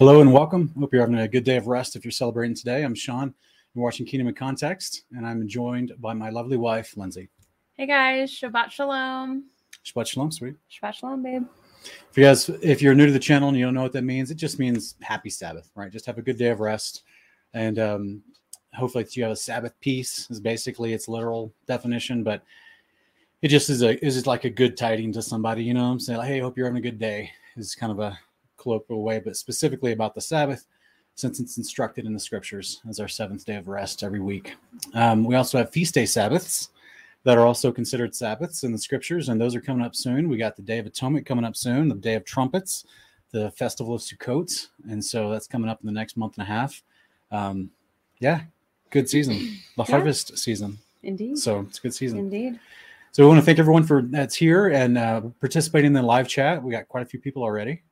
Hello and welcome. Hope you're having a good day of rest if you're celebrating today. I'm Sean. You're watching Kingdom in Context, and I'm joined by my lovely wife, Lindsay. Hey guys, Shabbat Shalom. Shabbat Shalom, sweet. Shabbat Shalom, babe. If you guys, if you're new to the channel and you don't know what that means, it just means happy Sabbath, right? Just have a good day of rest, and um, hopefully you have a Sabbath peace. Is basically its literal definition, but it just is a is like a good tiding to somebody, you know. I'm saying, like, hey, hope you're having a good day. Is kind of a colloquial way, but specifically about the Sabbath, since it's instructed in the scriptures as our seventh day of rest every week. Um, we also have feast day Sabbaths that are also considered Sabbaths in the scriptures, and those are coming up soon. We got the Day of Atonement coming up soon, the Day of Trumpets, the Festival of Sukkot, and so that's coming up in the next month and a half. Um, yeah, good season, the Yeah. harvest season. Indeed. So it's a good season. Indeed. So we want to thank everyone for that's here and uh, participating in the live chat. We got quite a few people already.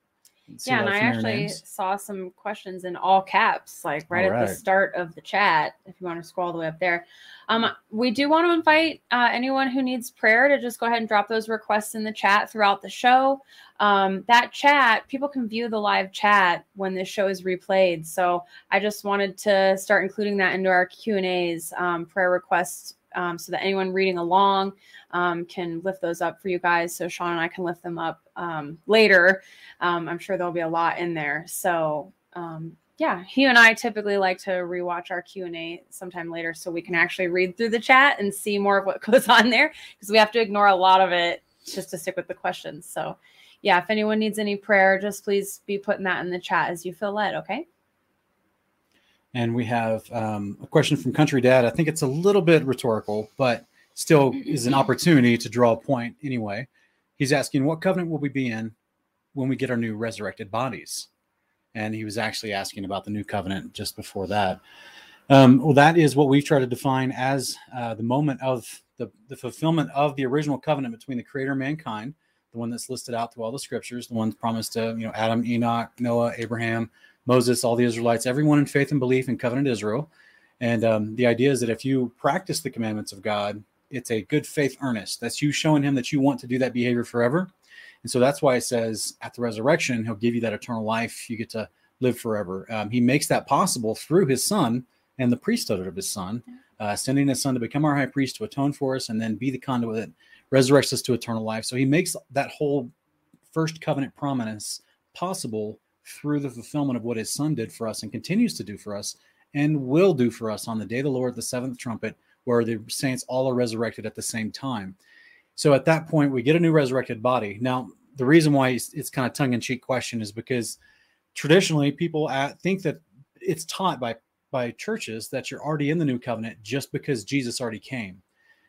Yeah, and I actually names. saw some questions in all caps, like right All at the start of the chat. If you want to scroll all the way up there, um, we do want to invite uh, anyone who needs prayer to just go ahead and drop those requests in the chat throughout the show. Um, that chat, people can view the live chat when this show is replayed. So I just wanted to start including that into our Q and A's, um, prayer requests, um, so that anyone reading along um, can lift those up for you guys. So Sean and I can lift them up um, later. Um, I'm sure there'll be a lot in there. So um, yeah, he and I typically like to rewatch our Q and A sometime later, so we can actually read through the chat and see more of what goes on there because we have to ignore a lot of it just to stick with the questions. So yeah, if anyone needs any prayer, just please be putting that in the chat as you feel led. Okay. And we have um, a question from Country Dad. I think it's a little bit rhetorical, but still is an opportunity to draw a point anyway. He's asking, What covenant will we be in when we get our new resurrected bodies? And he was actually asking about the new covenant just before that. Um, well, that is what we've tried to define as uh, the moment of the, the fulfillment of the original covenant between the creator and mankind, the one that's listed out through all the scriptures, the one promised to, you know, Adam, Enoch, Noah, Abraham, Moses, all the Israelites, everyone in faith and belief in covenant Israel. And um, the idea is that if you practice the commandments of God, it's a good faith earnest. That's you showing him that you want to do that behavior forever. And so that's why it says at the resurrection, he'll give you that eternal life. You get to live forever. Um, he makes that possible through his son and the priesthood of his son, uh, sending his son to become our high priest to atone for us and then be the conduit that resurrects us to eternal life. So he makes that whole first covenant promise possible through the fulfillment of what his son did for us and continues to do for us and will do for us on the day of the Lord, the seventh trumpet, where the saints all are resurrected at the same time. So at that point, we get a new resurrected body. Now, the reason why it's, it's kind of tongue in cheek question is because traditionally people at, think that it's taught by by churches that you're already in the new covenant just because Jesus already came.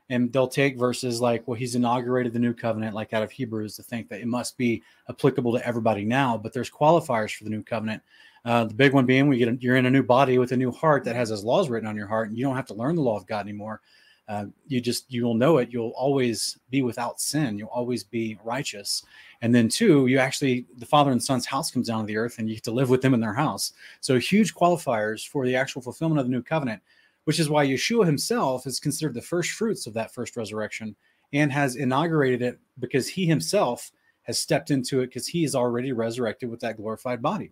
And they'll take verses like, well, he's inaugurated the new covenant, like out of Hebrews, to think that it must be applicable to everybody now. But there's qualifiers for the new covenant. Uh, the big one being we get a, you're in a new body with a new heart that has his laws written on your heart, and you don't have to learn the law of God anymore. Uh, you just you will know it. You'll always be without sin. You'll always be righteous. And then two, you actually the Father and Son's house comes down to the earth, and you get to live with them in their house. So huge qualifiers for the actual fulfillment of the new covenant, which is why Yeshua himself is considered the first fruits of that first resurrection and has inaugurated it because he himself has stepped into it because he is already resurrected with that glorified body.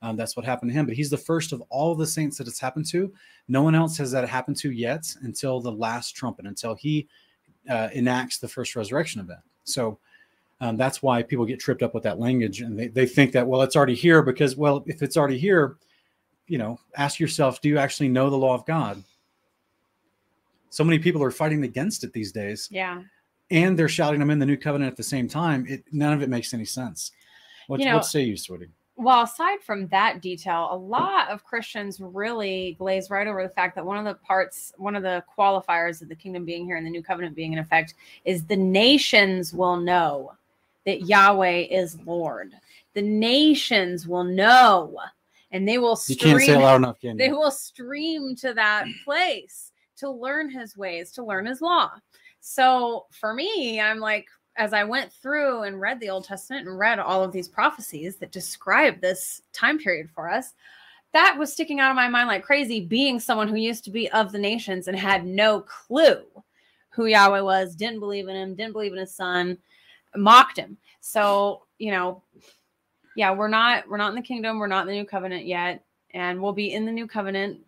Um, that's what happened to him. But he's the first of all the saints that it's happened to. No one else has that happened to yet until the last trumpet, until he uh, enacts the first resurrection event. So um, that's why people get tripped up with that language and they, they think that, well, it's already here because, well, if it's already here, you know, ask yourself, do you actually know the law of God? So many people are fighting against it these days Yeah. and they're shouting them in the new covenant at the same time. It none of it makes any sense. What, You know- what say you, Sweetie? Well, aside from that detail, a lot of Christians really glaze right over the fact that one of the parts, one of the qualifiers of the kingdom being here and the new covenant being in effect is the nations will know that Yahweh is Lord. The nations will know and they will You can't say loud enough, can they will stream to that place to learn his ways, to learn his law. So for me, I'm like, as I went through and read the Old Testament and read all of these prophecies that describe this time period for us, that was sticking out of my mind like crazy, being someone who used to be of the nations and had no clue who Yahweh was, didn't believe in him, didn't believe in his son, mocked him. So, you know, Yeah, we're not we're not in the kingdom. We're not in the new covenant yet, and we'll be in the new covenant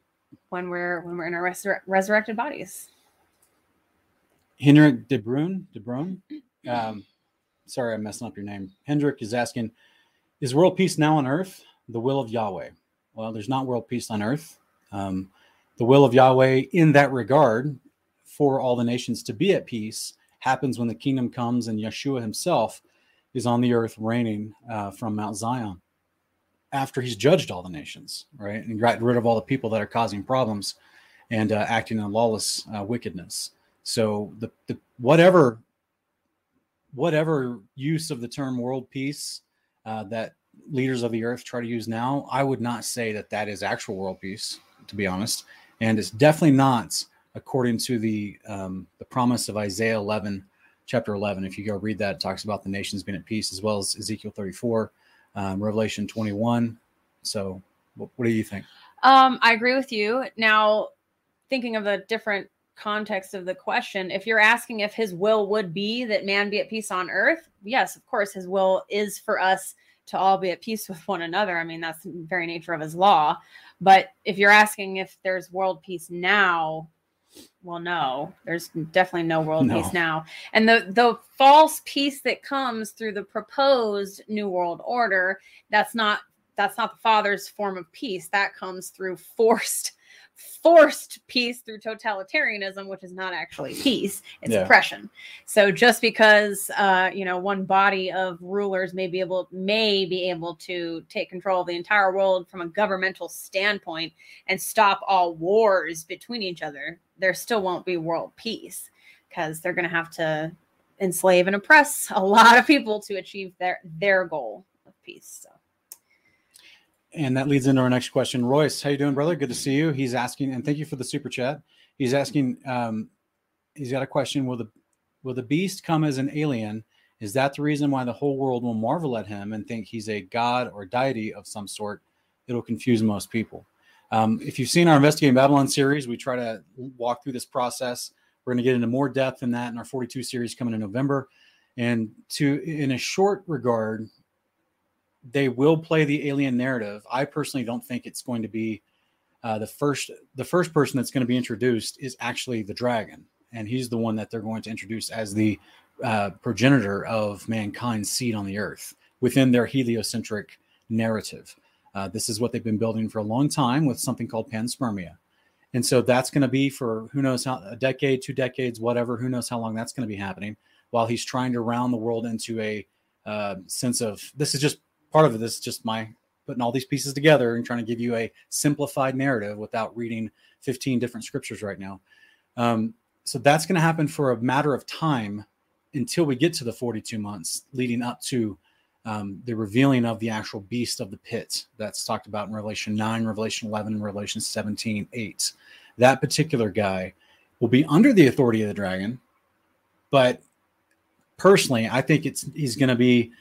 when we're when we're in our resur- resurrected bodies. Henrik De Bruin, De Bruin. Um, sorry, I'm messing up your name. Hendrik is asking, is world peace now on earth the will of Yahweh? Well, there's not world peace on earth. Um, the will of Yahweh in that regard for all the nations to be at peace happens when the kingdom comes and Yeshua himself is on the earth reigning uh, from Mount Zion after he's judged all the nations, right? And got rid of all the people that are causing problems and uh, acting in lawless uh, wickedness. So the, the whatever whatever use of the term world peace uh, that leaders of the earth try to use now, I would not say that that is actual world peace, to be honest, and it's definitely not according to the um, the promise of Isaiah 11, chapter 11. If you go read that, it talks about the nations being at peace, as well as Ezekiel 34, um, Revelation 21. So, what, what do you think? Um, I agree with you. Now, thinking of a different context of the question, if you're asking if his will would be that man be at peace on earth, yes, of course, his will is for us to all be at peace with one another. I mean, that's the very nature of his law. But if you're asking if there's world peace now, well, no, there's definitely no world No. peace now. And the the false peace that comes through the proposed new world order, that's not that's not the father's form of peace. That comes through forced forced peace through totalitarianism, which is not actually peace, it's Yeah. oppression. So just because uh, you know one body of rulers may be able may be able to take control of the entire world from a governmental standpoint and stop all wars between each other, there still won't be world peace because they're going to have to enslave and oppress a lot of people to achieve their their goal of peace. So. And that leads into our next question. Royce, how you doing, brother? Good to see you. He's asking, and thank you for the super chat. He's asking, um, he's got a question: Will the will the beast come as an alien? Is that the reason why the whole world will marvel at him and think he's a god or deity of some sort? It'll confuse most people. Um, if you've seen our Investigating Babylon series, we try to walk through this process. We're going to get into more depth in that in our 42 series coming in November. And to, in a short regard, they will play the alien narrative. I personally don't think it's going to be uh, the first. The first person that's going to be introduced is actually the dragon, and he's the one that they're going to introduce as the uh, progenitor of mankind's seed on the earth within their heliocentric narrative. Uh, this is what they've been building for a long time with something called panspermia. And so that's going to be for who knows how a decade, two decades, whatever, who knows how long that's going to be happening while he's trying to round the world into a uh, sense of this is just part of it. This is just my putting all these pieces together and trying to give you a simplified narrative without reading 15 different scriptures right now. Um, so that's going to happen for a matter of time until we get to the 42 months leading up to um, the revealing of the actual beast of the pit that's talked about in Revelation 9, Revelation 11, and Revelation 17, 8. That particular guy will be under the authority of the dragon, but personally, I think it's he's going to be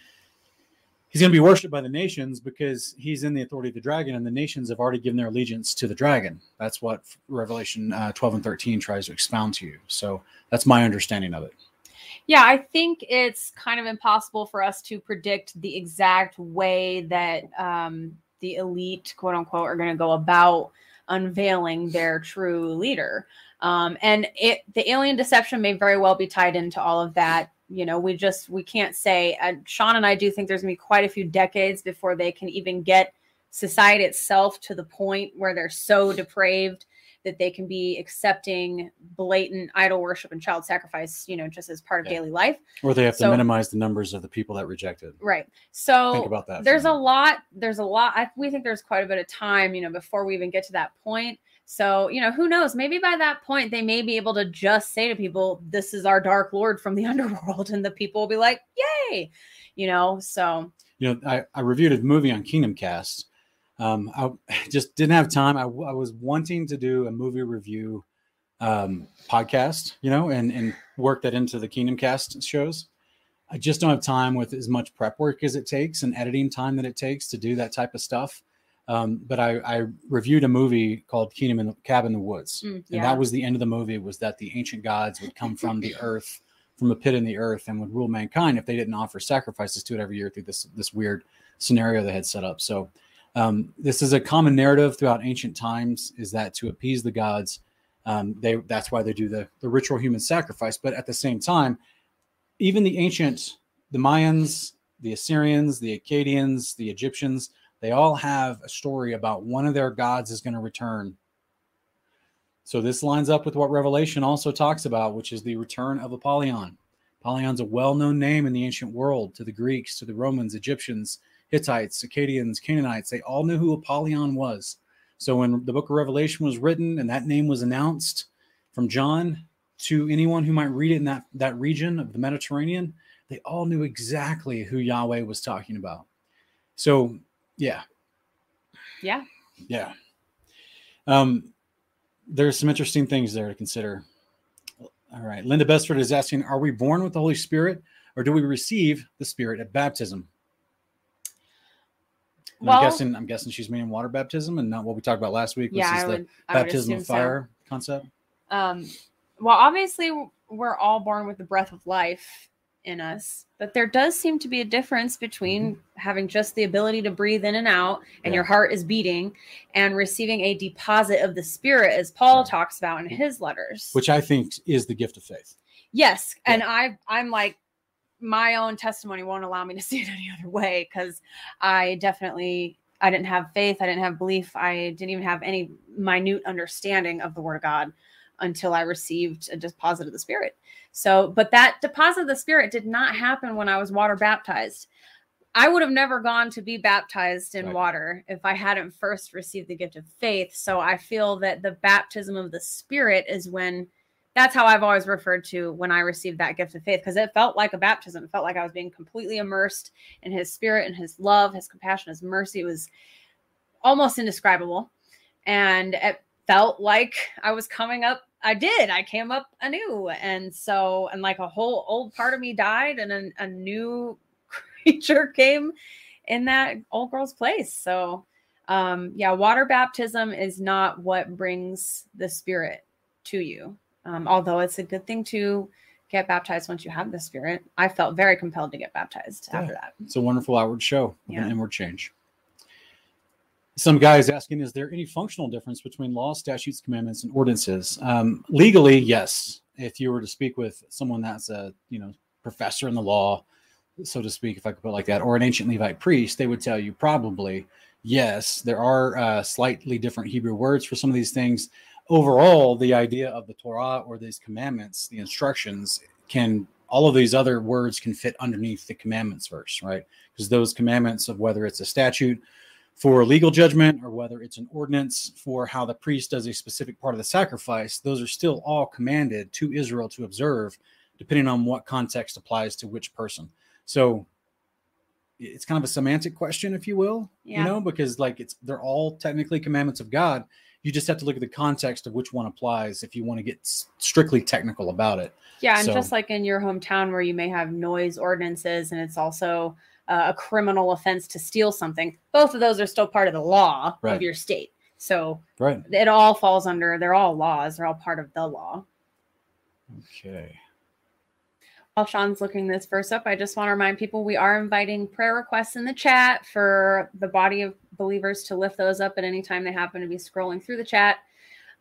he's going to be worshipped by the nations because he's in the authority of the dragon, and the nations have already given their allegiance to the dragon. That's what Revelation uh, 12 and 13 tries to expound to you. So that's my understanding of it. Yeah, I think it's kind of impossible for us to predict the exact way that um, the elite, quote unquote, are going to go about unveiling their true leader. Um, and it, the alien deception may very well be tied into all of that. You know, we just we can't say. Uh, Sean and I do think there's going to be quite a few decades before they can even get society itself to the point where they're so depraved that they can be accepting blatant idol worship and child sacrifice, you know, just as part of Yeah. daily life. Or they have to minimize the numbers of the people that reject it. Right. So Think about that. there's a lot, there's a lot. I, we think there's quite a bit of time, you know, before we even get to that point. So, you know, who knows? Maybe by that point, they may be able to just say to people, this is our dark lord from the underworld. And the people will be like, yay, you know? So, you know, I, I reviewed a movie on Kingdom Cast. Um, I just didn't have time. I, I was wanting to do a movie review um, podcast, you know, and and work that into the Kingdom Cast shows. I just don't have time with as much prep work as it takes and editing time that it takes to do that type of stuff. Um, but I, I reviewed a movie called Kingdom in the Cabin in the Woods, mm, and that was the end of the movie. Was that the ancient gods would come from the earth, from a pit in the earth, and would rule mankind if they didn't offer sacrifices to it every year through this this weird scenario they had set up. So um, this is a common narrative throughout ancient times: is that to appease the gods, um, they that's why they do the the ritual human sacrifice. But at the same time, even the ancient, the Mayans, the Assyrians, the Akkadians, the Egyptians, they all have a story about one of their gods is going to return. So this lines up with what Revelation also talks about, which is the return of Apollyon. Apollyon's a well-known name in the ancient world to the Greeks, to the Romans, Egyptians, Hittites, Akkadians, Canaanites. They all knew who Apollyon was. So when the book of Revelation was written and that name was announced from John to anyone who might read it in that, that region of the Mediterranean, they all knew exactly who Yahweh was talking about. So, yeah. Yeah. Yeah. Um, there's some interesting things there to consider. All right. Linda Besford is asking Are we born with the Holy Spirit or do we receive the Spirit at baptism? Well, I'm guessing I'm guessing she's meaning water baptism and not what we talked about last week, which yeah, is I the would, baptism of so. fire concept. Um, well, obviously, we're all born with the breath of life in us, but there does seem to be a difference between mm-hmm. having just the ability to breathe in and out and yeah. your heart is beating and receiving a deposit of the spirit, as Paul talks about in his letters, which I think is the gift of faith. Yes. And I, I'm like, my own testimony won't allow me to see it any other way because I definitely I didn't have faith, I didn't have belief, I didn't even have any minute understanding of the word of God until I received a deposit of the Spirit. So, but that deposit of the Spirit did not happen when I was water baptized. I would have never gone to be baptized in right. water if I hadn't first received the gift of faith. So I feel that the baptism of the Spirit is when that's how I've always referred to when I received that gift of faith because it felt like a baptism. It felt like I was being completely immersed in His Spirit and His love, His compassion, His mercy. It was almost indescribable. And it felt like I was coming up I did. I came up anew. And so, and like a whole old part of me died and a, a new creature came in that old girl's place. So, um, yeah, water baptism is not what brings the spirit to you. Um, although it's a good thing to get baptized once you have the spirit. I felt very compelled to get baptized yeah. after that. It's a wonderful outward show yeah. an inward change some guys asking, is there any functional difference between laws, statutes, commandments, and ordinances? Um, legally, yes. If you were to speak with someone that's a you know professor in the law, so to speak, if I could put it like that, or an ancient Levite priest, they would tell you probably yes. There are uh, slightly different Hebrew words for some of these things. Overall, the idea of the Torah or these commandments, the instructions, can all of these other words can fit underneath the commandments verse, right? Because those commandments of whether it's a statute for legal judgment or whether it's an ordinance for how the priest does a specific part of the sacrifice, those are still all commanded to Israel to observe, depending on what context applies to which person. So it's kind of a semantic question, if you will, yeah. you know, because like it's they're all technically commandments of God. You just have to look at the context of which one applies if you want to get strictly technical about it. Yeah, and so, just like in your hometown where you may have noise ordinances and it's also uh, a criminal offense to steal something, both of those are still part of the law right. of your state. So right. it all falls under, they're all laws, they're all part of the law. Okay. While Sean's looking this verse up, I just want to remind people we are inviting prayer requests in the chat for the body of believers to lift those up at any time they happen to be scrolling through the chat.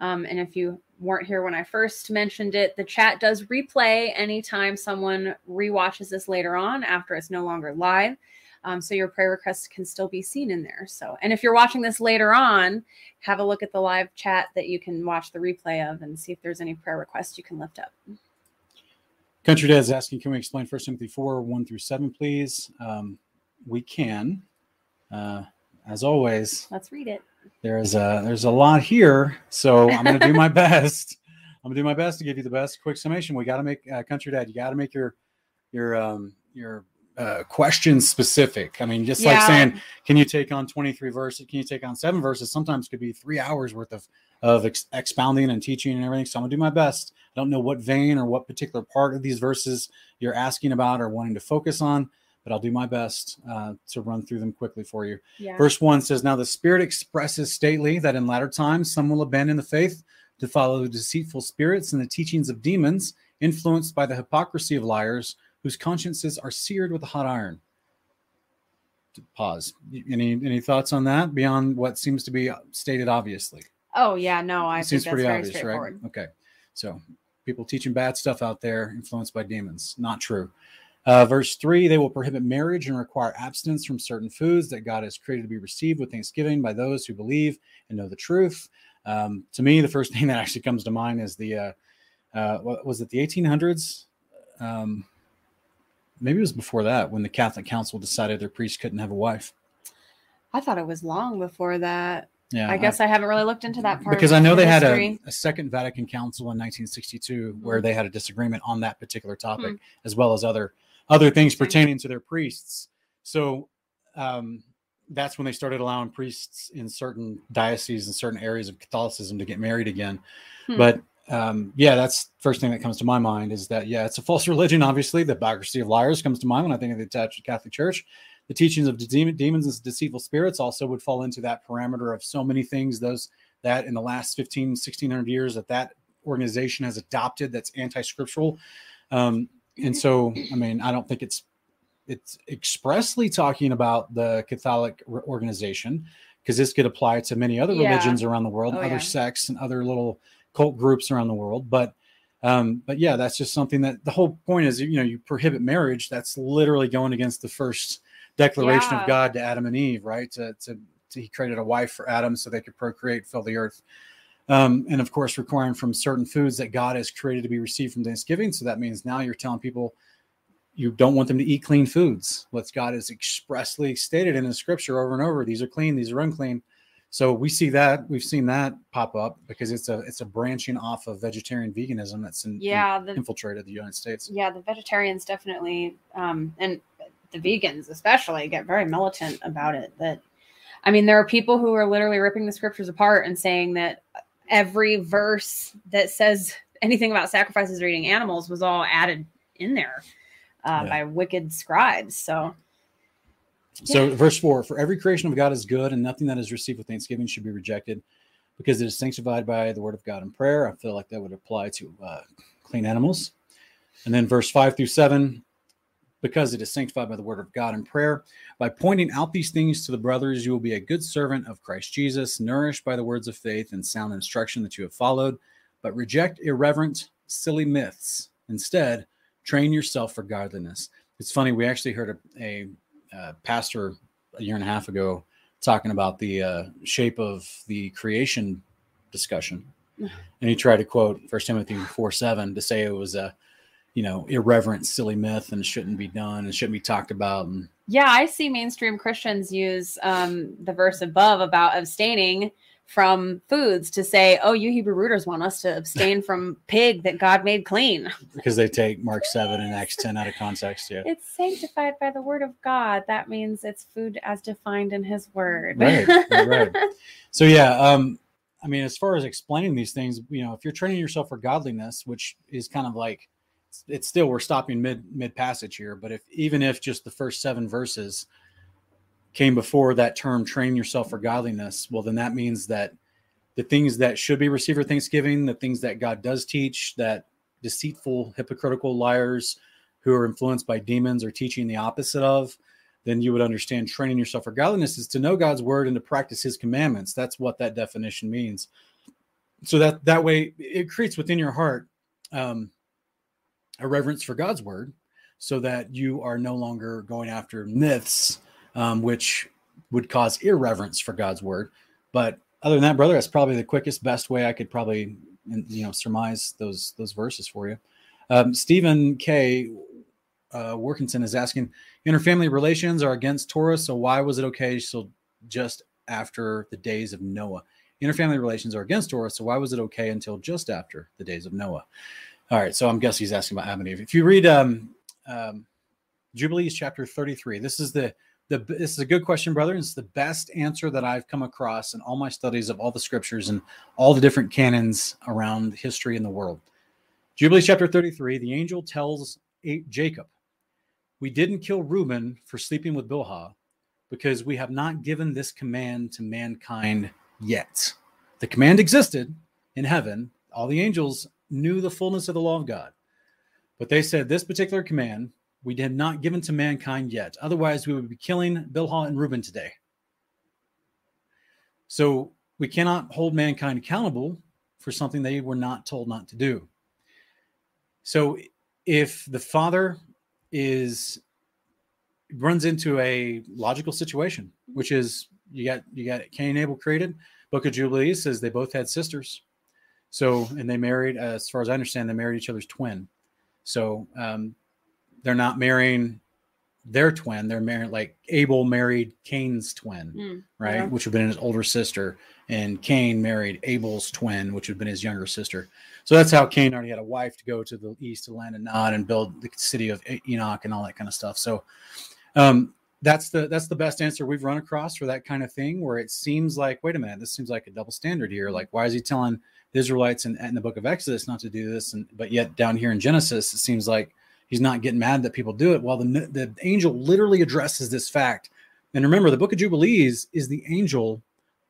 Um, and if you weren't here when I first mentioned it, the chat does replay anytime someone re-watches this later on after it's no longer live. Um, so your prayer requests can still be seen in there. So, and if you're watching this later on, have a look at the live chat that you can watch the replay of and see if there's any prayer requests you can lift up. Country Dad is asking, can we explain First Timothy 4, 1 through 7, please? Um, we can. Uh, as always, let's read it there's a there's a lot here, so I'm gonna do my best. I'm gonna do my best to give you the best quick summation. We got to make uh, country dad. You got to make your your um your uh, question specific. I mean, just yeah. like saying, can you take on 23 verses? Can you take on seven verses? Sometimes could be three hours worth of of ex- expounding and teaching and everything. So I'm gonna do my best. I don't know what vein or what particular part of these verses you're asking about or wanting to focus on but I'll do my best uh, to run through them quickly for you. Yeah. Verse one says, Now the Spirit expresses stately that in latter times some will abandon the faith to follow the deceitful spirits and the teachings of demons, influenced by the hypocrisy of liars, whose consciences are seared with a hot iron. pause. Any any thoughts on that beyond what seems to be stated obviously? Oh yeah, no, I It think seems that's pretty very obvious, right? Okay. So people teaching bad stuff out there, influenced by demons. Not true. Uh, verse three, they will prohibit marriage and require abstinence from certain foods that God has created to be received with thanksgiving by those who believe and know the truth. Um, to me, the first thing that actually comes to mind is the, uh, uh, what was it, the 1800s? Um, maybe it was before that when the Catholic Council decided their priest couldn't have a wife. I thought it was long before that. Yeah, I guess I, haven't really looked into that part because I know the they had a, a second Vatican Council in 1962 Hmm. where they had a disagreement on that particular topic, as well as other other things pertaining to their priests. So um, that's when they started allowing priests in certain dioceses and certain areas of Catholicism to get married again. Hmm. But um, yeah, that's first thing that comes to my mind is that yeah, it's a false religion. Obviously, the biography of liars comes to mind when I think of the attached Catholic Church. The teachings of demon, demons and deceitful spirits also would fall into that parameter of so many things. Those that in the last 15, 1600 years that that organization has adopted that's anti-scriptural. Um, and so, I mean, I don't think it's it's expressly talking about the Catholic organization because this could apply to many other Yeah. religions around the world, Oh, other yeah. sects and other little cult groups around the world. But um, but yeah, that's just something that the whole point is, you know, you prohibit marriage. That's literally going against the first declaration Yeah. of God to Adam and Eve, right? To, to, to he created a wife for Adam so they could procreate, fill the earth. Um, and of course, requiring from certain foods that God has created to be received from Thanksgiving. So that means now you're telling people you don't want them to eat clean foods. What God has expressly stated in the scripture over and over: these are clean, these are unclean. So we see that we've seen that pop up because it's a it's a branching off of vegetarian veganism that's in, yeah, the infiltrated the United States. yeah, the vegetarians definitely, um, and the vegans especially, get very militant about it. That, I mean, there are people who are literally ripping the scriptures apart and saying that every verse that says anything about sacrifices or eating animals was all added in there uh, Yeah. by wicked scribes. So, So, verse four: For every creation of God is good, and nothing that is received with thanksgiving should be rejected, because it is sanctified by the word of God and prayer. I feel like that would apply to uh, clean animals. And then verse five through seven: Because it is sanctified by the word of God and prayer. By pointing out these things to the brothers, you will be a good servant of Christ Jesus, nourished by the words of faith and sound instruction that you have followed. But reject irreverent, silly myths. Instead, train yourself for godliness. It's funny. We actually heard a, a uh, pastor a year and a half ago talking about the uh, shape of the creation discussion, and he tried to quote First Timothy four seven to say it was a you know irreverent, silly myth and shouldn't be done and shouldn't be talked about. And yeah, I see mainstream Christians use um, the verse above about abstaining from foods to say, "Oh, you Hebrew rooters want us to abstain from pig that God made clean." because they take Mark seven and Acts ten out of context. Yeah, It's sanctified by the word of God. That means it's food as defined in His word. Right, right, right. so yeah. Um, I mean, as far as explaining these things, you know, if you're training yourself for godliness, which is kind of like it's still we're stopping mid mid passage here, but if even if just the first seven verses came before that term train yourself for godliness, well then that means that the things that should be received for Thanksgiving, the things that God does teach, that deceitful, hypocritical liars who are influenced by demons are teaching the opposite of, then you would understand training yourself for godliness is to know God's word and to practice his commandments. That's what that definition means. So that that way it creates within your heart um, a reverence for God's word, so that you are no longer going after myths, um, which would cause irreverence for God's word. But other than that, brother, that's probably the quickest, best way I could probably you know surmise those those verses for you. Um, Stephen K. Uh, Workington is asking, interfamily relations are against Torah, so why was it okay so just after the days of Noah? Interfamily relations are against Torah, so why was it okay until just after the days of Noah? All right, so I'm guessing he's asking about Eve. If you read um, um, Jubilees chapter 33, this is the the this is a good question, brother. It's the best answer that I've come across in all my studies of all the scriptures and all the different canons around history in the world. Jubilees chapter 33, the angel tells Jacob, We didn't kill Reuben for sleeping with Bilhah because we have not given this command to mankind yet. The command existed in heaven. All the angels knew the fullness of the law of God. But they said this particular command we have not given to mankind yet. Otherwise, we would be killing Bilhah and Reuben today. So we cannot hold mankind accountable for something they were not told not to do. So if the father is runs into a logical situation, which is you got you got Cain and Abel created. Book of Jubilees says they both had sisters. So and they married, as far as I understand, they married each other's twin. So um, they're not marrying their twin. They're married like Abel married Cain's twin, Mm, right? yeah. Which would have been his older sister, and Cain married Abel's twin, which would have been his younger sister. So that's how Cain already had a wife to go to the east to land of Nod and build the city of Enoch and all that kind of stuff. So um, that's the that's the best answer we've run across for that kind of thing, where it seems like, wait a minute, this seems like a double standard here. Like, why is he telling the Israelites in, in the book of Exodus not to do this, and but yet down here in Genesis, it seems like he's not getting mad that people do it. Well, the the angel literally addresses this fact, and remember, the book of Jubilees is the angel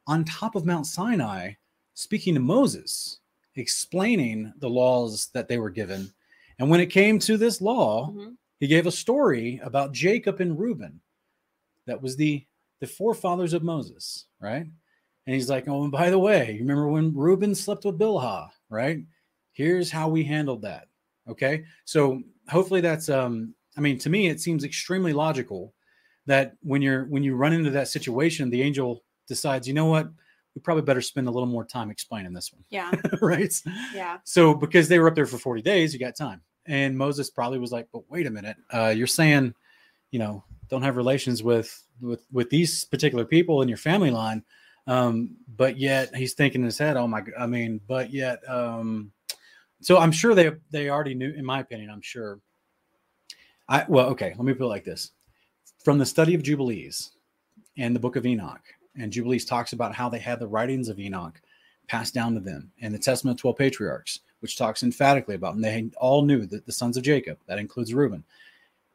on top of Mount Sinai speaking to Moses, explaining the laws that they were given. And when it came to this law, Mhm. he gave a story about Jacob and Reuben. That was the the forefathers of Moses, right? And he's like, "Oh, and by the way, you remember when Reuben slept with Bilhah, right? Here's how we handled that." Okay? So, hopefully that's um I mean, to me it seems extremely logical that when you're when you run into that situation, the angel decides, "You know what? We probably better spend a little more time explaining this one." Yeah. right? Yeah. So because they were up there for 40 days, you got time. And Moses probably was like, but wait a minute, uh, you're saying, you know, don't have relations with with with these particular people in your family line. Um, but yet he's thinking in his head, oh my I mean, but yet um so I'm sure they they already knew, in my opinion, I'm sure. I well, okay, let me put it like this. From the study of Jubilees and the book of Enoch, and Jubilees talks about how they had the writings of Enoch passed down to them, and the Testament of 12 patriarchs, which talks emphatically about, and they all knew that the sons of Jacob, that includes Reuben,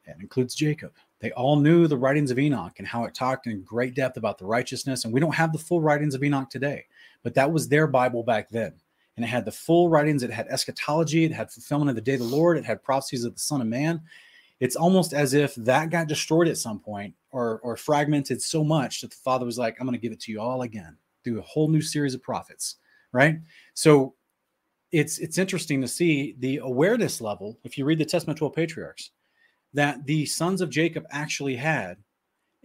that includes Jacob. They all knew the writings of Enoch and how it talked in great depth about the righteousness. And we don't have the full writings of Enoch today, but that was their Bible back then. And it had the full writings, it had eschatology, it had fulfillment of the day of the Lord, it had prophecies of the Son of Man. It's almost as if that got destroyed at some point or, or fragmented so much that the Father was like, I'm going to give it to you all again through a whole new series of prophets, right? So it's it's interesting to see the awareness level if you read the Testament of 12 patriarchs that the sons of Jacob actually had.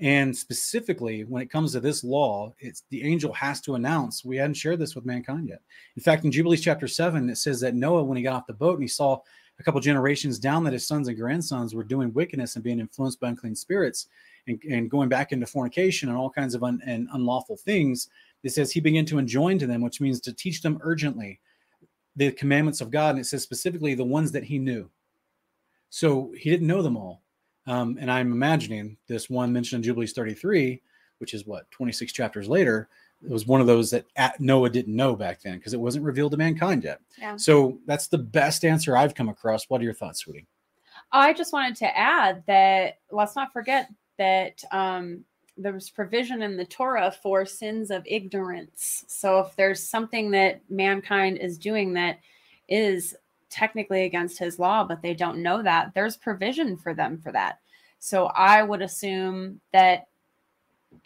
And specifically, when it comes to this law, it's the angel has to announce we hadn't shared this with mankind yet. In fact, in Jubilees chapter seven, it says that Noah, when he got off the boat and he saw a couple generations down that his sons and grandsons were doing wickedness and being influenced by unclean spirits and, and going back into fornication and all kinds of un, and unlawful things, it says he began to enjoin to them, which means to teach them urgently the commandments of God. And it says specifically the ones that he knew. So he didn't know them all. Um, and I'm imagining this one mentioned in Jubilees 33, which is what 26 chapters later. It was one of those that at Noah didn't know back then because it wasn't revealed to mankind yet. Yeah. So that's the best answer I've come across. What are your thoughts, sweetie? I just wanted to add that let's not forget that um, there's provision in the Torah for sins of ignorance. So if there's something that mankind is doing that is technically against his law, but they don't know that, there's provision for them for that. So I would assume that,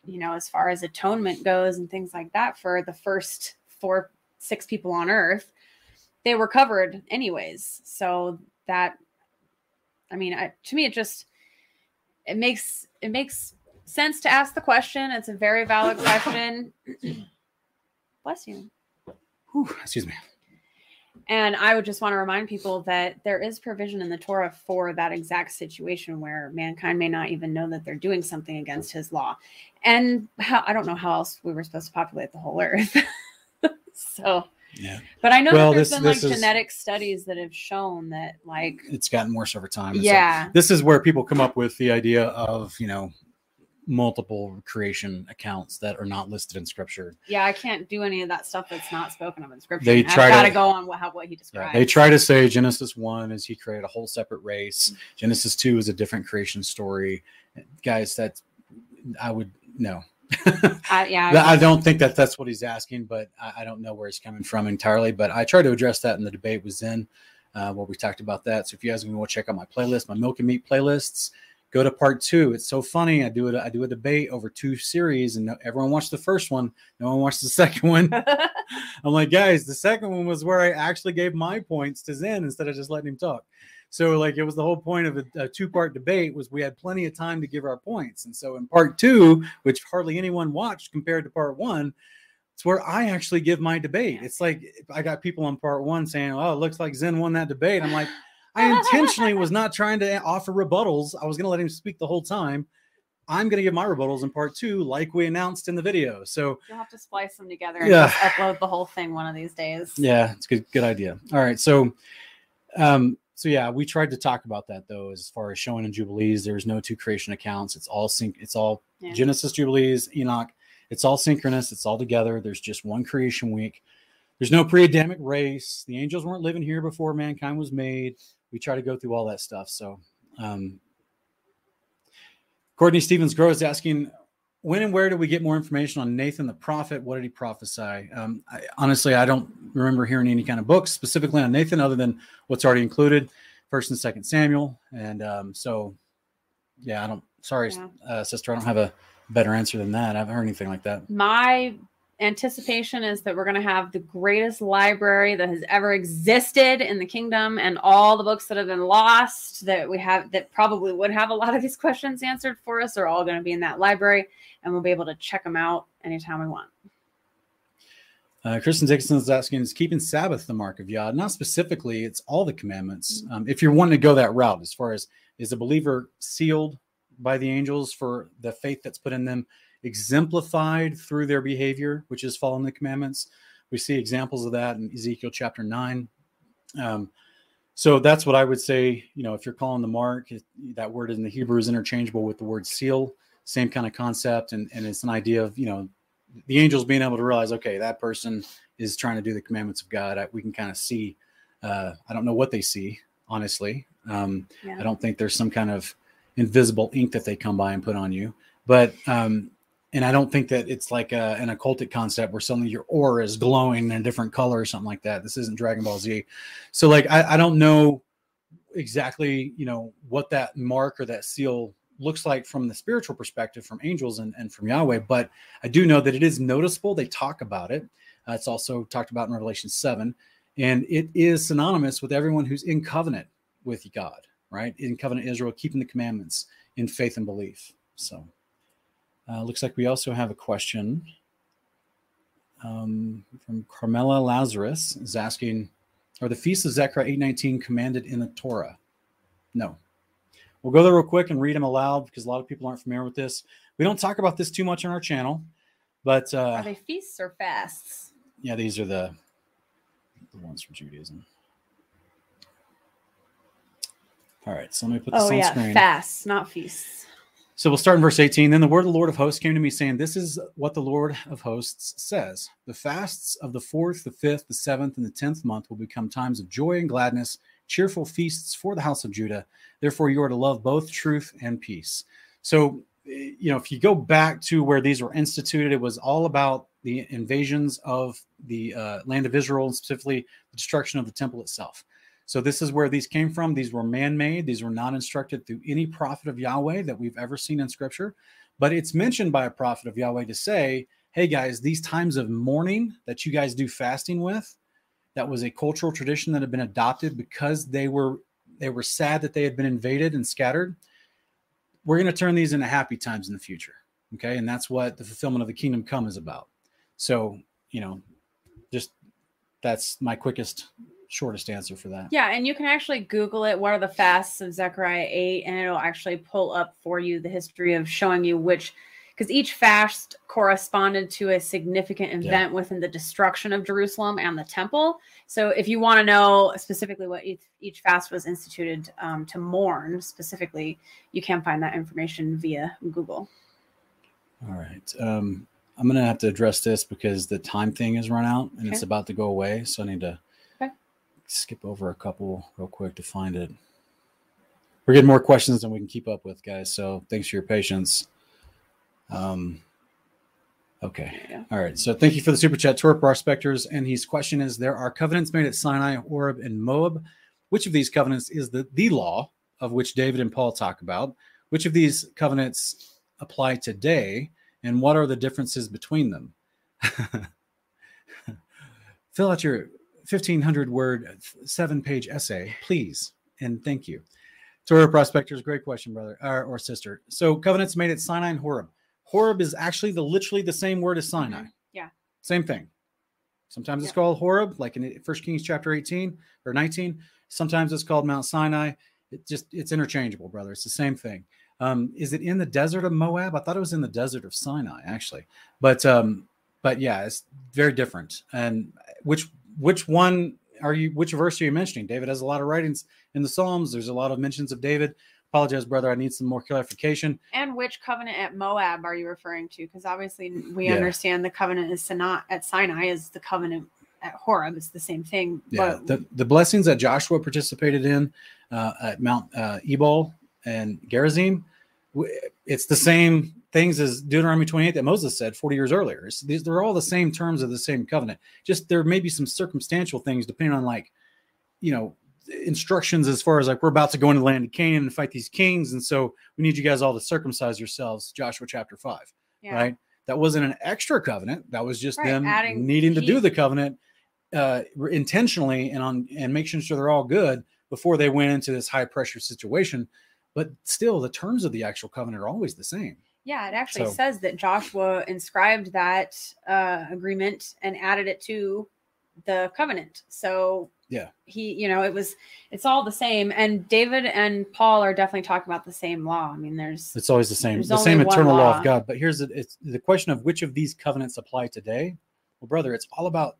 you know, as far as atonement goes and things like that, for the first four, six people on earth, they were covered anyways. So that I mean, I, to me, it just it makes it makes sense to ask the question. It's a very valid question. Bless you. Whew, excuse me. And I would just want to remind people that there is provision in the Torah for that exact situation where mankind may not even know that they're doing something against his law. And how I don't know how else we were supposed to populate the whole earth. so, Yeah, but I know Well, that there's this- been like is- genetic studies that have shown that, like, it's gotten worse over time. And so yeah, this is where people come up with the idea of you know multiple creation accounts that are not listed in scripture. yeah, I can't do any of that stuff that's not spoken of in scripture. They try to- to go on what, how, what he Yeah, described. they try to say Genesis one is he created a whole separate race. Mm. Genesis two is a different creation story. Guys, that's I would no. I, yeah, I don't think that that's what he's asking, but I, I don't know where he's coming from entirely. But I tried to address that in the debate with Zen. uh, where we talked about that. So if you guys want to check out my playlist, my milk and meat playlists, go to part two. It's so funny. I do it. I do a debate over two series, and everyone watched the first one. No one watched the second one. I'm like, guys, the second one was where I actually gave my points to Zen instead of just letting him talk. So like it was the whole point of a, a two-part debate was we had plenty of time to give our points. And so in part two, which hardly anyone watched compared to part one, it's where I actually give my debate. It's like I got people on part one saying, "Oh, it looks like Zen won that debate." I'm like, I intentionally was not trying to offer rebuttals. I was going to let him speak the whole time. I'm going to give my rebuttals in part two, like we announced in the video. So you'll have to splice them together and yeah. upload the whole thing one of these days. Yeah, it's a good. Good idea. All right, so um, so yeah, we tried to talk about that though, as far as showing in Jubilees, there's no two creation accounts. It's all sync. It's all yeah. Genesis Jubilees, Enoch. It's all synchronous. It's all together. There's just one creation week. There's no pre-Adamic race. The angels weren't living here before mankind was made. We try to go through all that stuff. So, um, Courtney Stevens Grows asking, when and where do we get more information on Nathan the prophet? What did he prophesy? Um, I, honestly, I don't remember hearing any kind of books specifically on Nathan other than what's already included, First and Second Samuel. And um, so, yeah, I don't. Sorry, yeah. uh, sister, I don't have a better answer than that. I haven't heard anything like that. My anticipation is that we're going to have the greatest library that has ever existed in the kingdom and all the books that have been lost that we have that probably would have a lot of these questions answered for us are all going to be in that library and we'll be able to check them out anytime we want uh, Kristen Dixon is asking, is keeping Sabbath the mark of Yah? Not specifically, it's all the commandments. Mm-hmm. Um, if you're wanting to go that route, as far as is a believer sealed by the angels for the faith that's put in them, exemplified through their behavior, which is following the commandments. We see examples of that in Ezekiel chapter 9. Um, so that's what I would say. You know, if you're calling the mark, that word in the Hebrew is interchangeable with the word seal, same kind of concept. And, and it's an idea of, you know, the angels being able to realize, okay, that person is trying to do the commandments of God. I, we can kind of see. Uh, I don't know what they see, honestly. Um, yeah. I don't think there's some kind of invisible ink that they come by and put on you. But um, and I don't think that it's like a, an occultic concept where suddenly your aura is glowing in a different color or something like that. This isn't Dragon Ball Z. So like I, I don't know exactly, you know, what that mark or that seal looks like from the spiritual perspective from angels and, and from Yahweh, but I do know that it is noticeable. They talk about it. Uh, it's also talked about in Revelation 7. And it is synonymous with everyone who's in covenant with God, right? In covenant Israel, keeping the commandments in faith and belief. So uh, looks like we also have a question um, from Carmela Lazarus is asking, are the feasts of Zechariah 819 commanded in the Torah? No. We'll go there real quick and read them aloud because a lot of people aren't familiar with this. We don't talk about this too much on our channel, but uh, are they feasts or fasts? Yeah, these are the the ones from Judaism. All right, so let me put this oh, on yeah, screen. fasts, not feasts. So we'll start in verse 18. Then the word of the Lord of hosts came to me, saying, This is what the Lord of hosts says The fasts of the fourth, the fifth, the seventh, and the tenth month will become times of joy and gladness, cheerful feasts for the house of Judah. Therefore, you are to love both truth and peace. So, you know, if you go back to where these were instituted, it was all about the invasions of the uh, land of Israel and specifically the destruction of the temple itself. So this is where these came from. These were man-made. These were not instructed through any prophet of Yahweh that we've ever seen in Scripture. But it's mentioned by a prophet of Yahweh to say, "Hey guys, these times of mourning that you guys do fasting with, that was a cultural tradition that had been adopted because they were they were sad that they had been invaded and scattered. We're going to turn these into happy times in the future." Okay, and that's what the fulfillment of the kingdom come is about. So you know, just that's my quickest shortest answer for that. Yeah, and you can actually Google it. What are the fasts of Zechariah 8? And it'll actually pull up for you the history of showing you which, because each fast corresponded to a significant event yeah. within the destruction of Jerusalem and the temple. So if you want to know specifically what each, each fast was instituted um, to mourn specifically, you can find that information via Google. All right. Um, I'm going to have to address this because the time thing has run out and okay. it's about to go away. So I need to skip over a couple real quick to find it. We're getting more questions than we can keep up with, guys. So thanks for your patience. Um, okay. All right. So thank you for the super chat, Torah Prospectors. And his question is There are covenants made at Sinai, Horeb, and Moab. which of these covenants is the, the law of which David and Paul talk about? Which of these covenants apply today? And what are the differences between them? Fill out your 1500 word, seven page essay, please. And thank you. Torah Prospectors, great question, brother or, or, sister. So covenants made at Sinai and Horeb. Horeb is actually the literally the same word as Sinai. Mm-hmm. Yeah. Same thing. Sometimes it's called Horeb, like in First Kings chapter 18 or 19. Sometimes it's called Mount Sinai. It just it's interchangeable, brother. It's the same thing. Um, is it in the desert of Moab? I thought it was in the desert of Sinai, actually. But um, but yeah, it's very different. And which which one are you? Which verse are you mentioning? David has a lot of writings in the Psalms. There's a lot of mentions of David. Apologize, brother. I need some more clarification. And which covenant at Moab are you referring to? Because obviously we Yeah. understand the covenant is Sinai, at Sinai is the covenant at Horeb. It's the same thing. Yeah, but the, the blessings that Joshua participated in uh, at Mount uh, Ebal and Gerizim, it's the same things as Deuteronomy 28 that Moses said 40 years earlier. It's, these, they're all the same terms of the same covenant. Just there may be some circumstantial things depending on like, you know, instructions as far as like we're about to go into the land of Canaan and fight these kings, and so we need you guys all to circumcise yourselves. Joshua chapter five yeah. right? That wasn't an extra covenant. That was just Right, them adding needing to do the covenant uh, intentionally and on and making sure they're all good before they went into this high pressure situation. But still, the terms of the actual covenant are always the same. Yeah, it actually So- says that Joshua inscribed that uh, agreement and added it to the covenant. So Yeah. he, you know, it was, it's all the same. And David and Paul are definitely talking about the same law. I mean, there's, It's always the same, the same eternal law law. of God. But here's the, it's the question of which of these covenants apply today. Well, brother, it's all about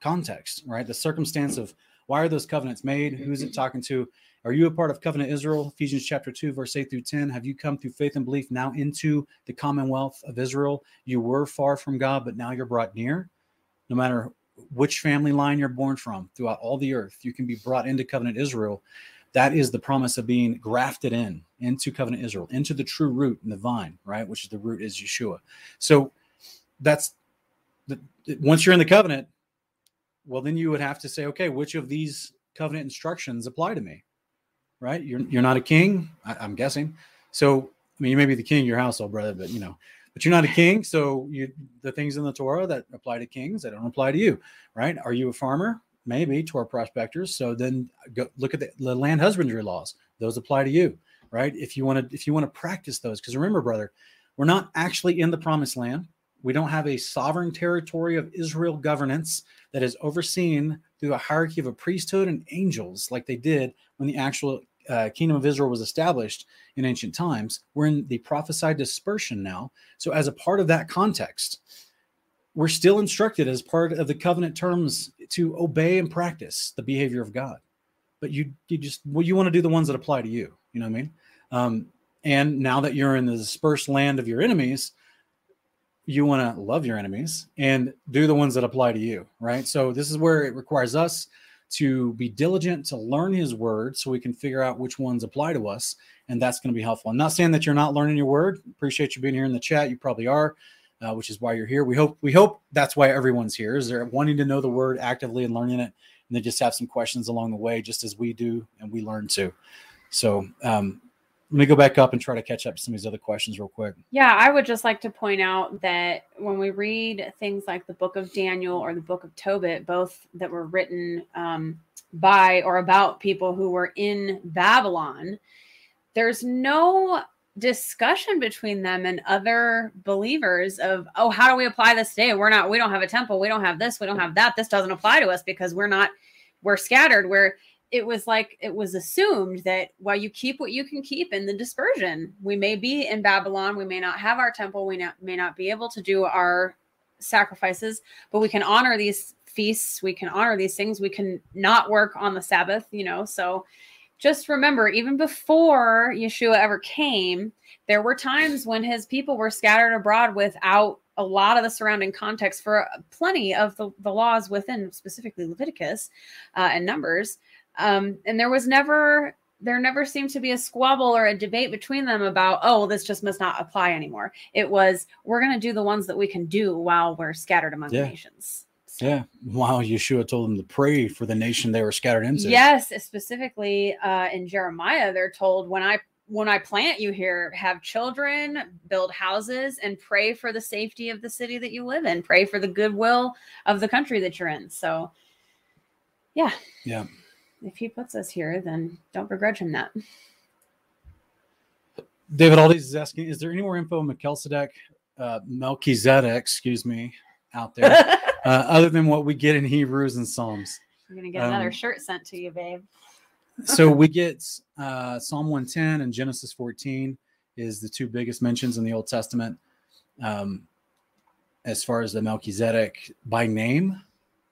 context, right? The circumstance of why are those covenants made? Who's it talking to? Are you a part of covenant Israel? Ephesians chapter 2, verse 8 through 10. Have you come through faith and belief now into the commonwealth of Israel? You were far from God, but now you're brought near. No matter which family line you're born from throughout all the earth, you can be brought into covenant Israel. That is the promise of being grafted in into covenant Israel, into the true root and the vine, right? Which is the root is Yeshua. So that's the once you're in the covenant, well, then you would have to say, okay, which of these covenant instructions apply to me? Right? You're you're not a king, I, I'm guessing. So I mean, you may be the king of your household, brother, but you know, but you're not a king. So you the things in the Torah that apply to kings that don't apply to you, right? Are you a farmer? Maybe Torah prospectors. So then go look at the, the land husbandry laws; those apply to you, right? If you want to if you want to practice those, because remember, brother, we're not actually in the promised land. We don't have a sovereign territory of Israel governance that is overseen through a hierarchy of a priesthood and angels, like they did when the actual uh, kingdom of Israel was established in ancient times. We're in the prophesied dispersion now. So, as a part of that context, we're still instructed as part of the covenant terms to obey and practice the behavior of God. But you, you just, well, you want to do the ones that apply to you. You know what I mean? Um, and now that you're in the dispersed land of your enemies, you want to love your enemies and do the ones that apply to you, right? So this is where it requires us to be diligent to learn his word so we can figure out which ones apply to us and that's going to be helpful. I'm not saying that you're not learning your word. Appreciate you being here in the chat. You probably are, uh, which is why you're here. We hope we hope that's why everyone's here. Is they're wanting to know the word actively and learning it, and they just have some questions along the way, just as we do and we learn too. So um, let me go back up and try to catch up to some of these other questions real quick. Yeah, I would just like to point out that when we read things like the book of Daniel or the book of Tobit, both that were written um, by or about people who were in Babylon, there's no discussion between them and other believers of oh how do we apply this today? We're not we don't have a temple. We don't have this. We don't have that. This doesn't apply to us because we're not we're scattered. Where it was like it was assumed that well you keep what you can keep in the dispersion. We may be in babylon we may not have our temple we not, may not be able to do our sacrifices but we can honor these feasts we can honor these things we can not work on the sabbath you know? So just remember even before yeshua ever came there were times when his people were scattered abroad without a lot of the surrounding context for plenty of the, the laws within specifically leviticus uh, and numbers um, and there was never there never seemed to be a squabble or a debate between them about oh well, this just must not apply anymore it was we're going to do the ones that we can do while we're scattered among Yeah. nations Yeah. Wow. Yeshua told them to pray for the nation they were scattered into. Yes, specifically uh, in Jeremiah, they're told when I when I plant you here, have children, build houses, and pray for the safety of the city that you live in. Pray for the goodwill of the country that you're in. So, yeah, Yeah. If he puts us here, then don't begrudge him that. David Aldi's is asking, is there any more info on Melchizedek, uh, Melchizedek, excuse me, out there, uh, other than what we get in Hebrews and Psalms? I'm gonna get another Um, shirt sent to you, babe. so we get uh, Psalm 110 and Genesis 14 is the two biggest mentions in the Old Testament um, as far as the Melchizedek by name.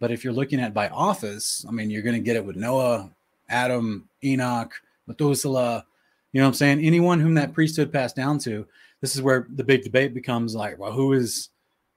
But if you're looking at by office, I mean, you're going to get it with Noah, Adam, Enoch, Methuselah. You know what I'm saying? Anyone whom that priesthood passed down to. This is where the big debate becomes like, well, who is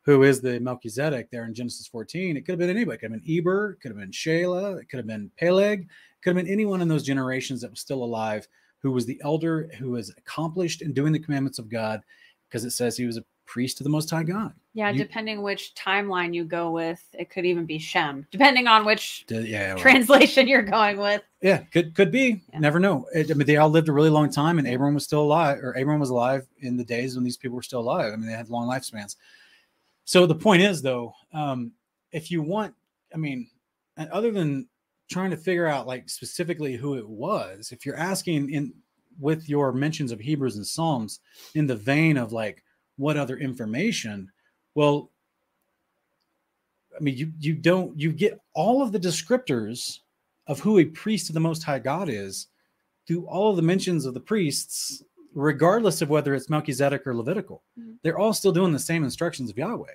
who is the Melchizedek there in Genesis 14? It could have been anybody. It could have been Eber, it could have been Shelah, it could have been Peleg, It could have been anyone in those generations that was still alive who was the elder who was accomplished in doing the commandments of God because it says he was a priest of the most high God. Yeah, you- depending which timeline you go with, it could even be Shem, depending on which D- Yeah, well, translation you're going with. yeah, could could be. Yeah. Never know. It- I mean, they all lived a really long time, and Abram was still alive, or Abram was alive in the days when these people were still alive. I mean, they had long lifespans. So the point is, though, um, if you want, I mean, and other than trying to figure out like specifically who it was, if you're asking in with your mentions of Hebrews and Psalms in the vein of like what other information, well, I mean, you you don't you get all of the descriptors of who a priest of the Most High God is through all of the mentions of the priests, regardless of whether it's Melchizedek or Levitical. Mhm. They're all still doing the same instructions of Yahweh.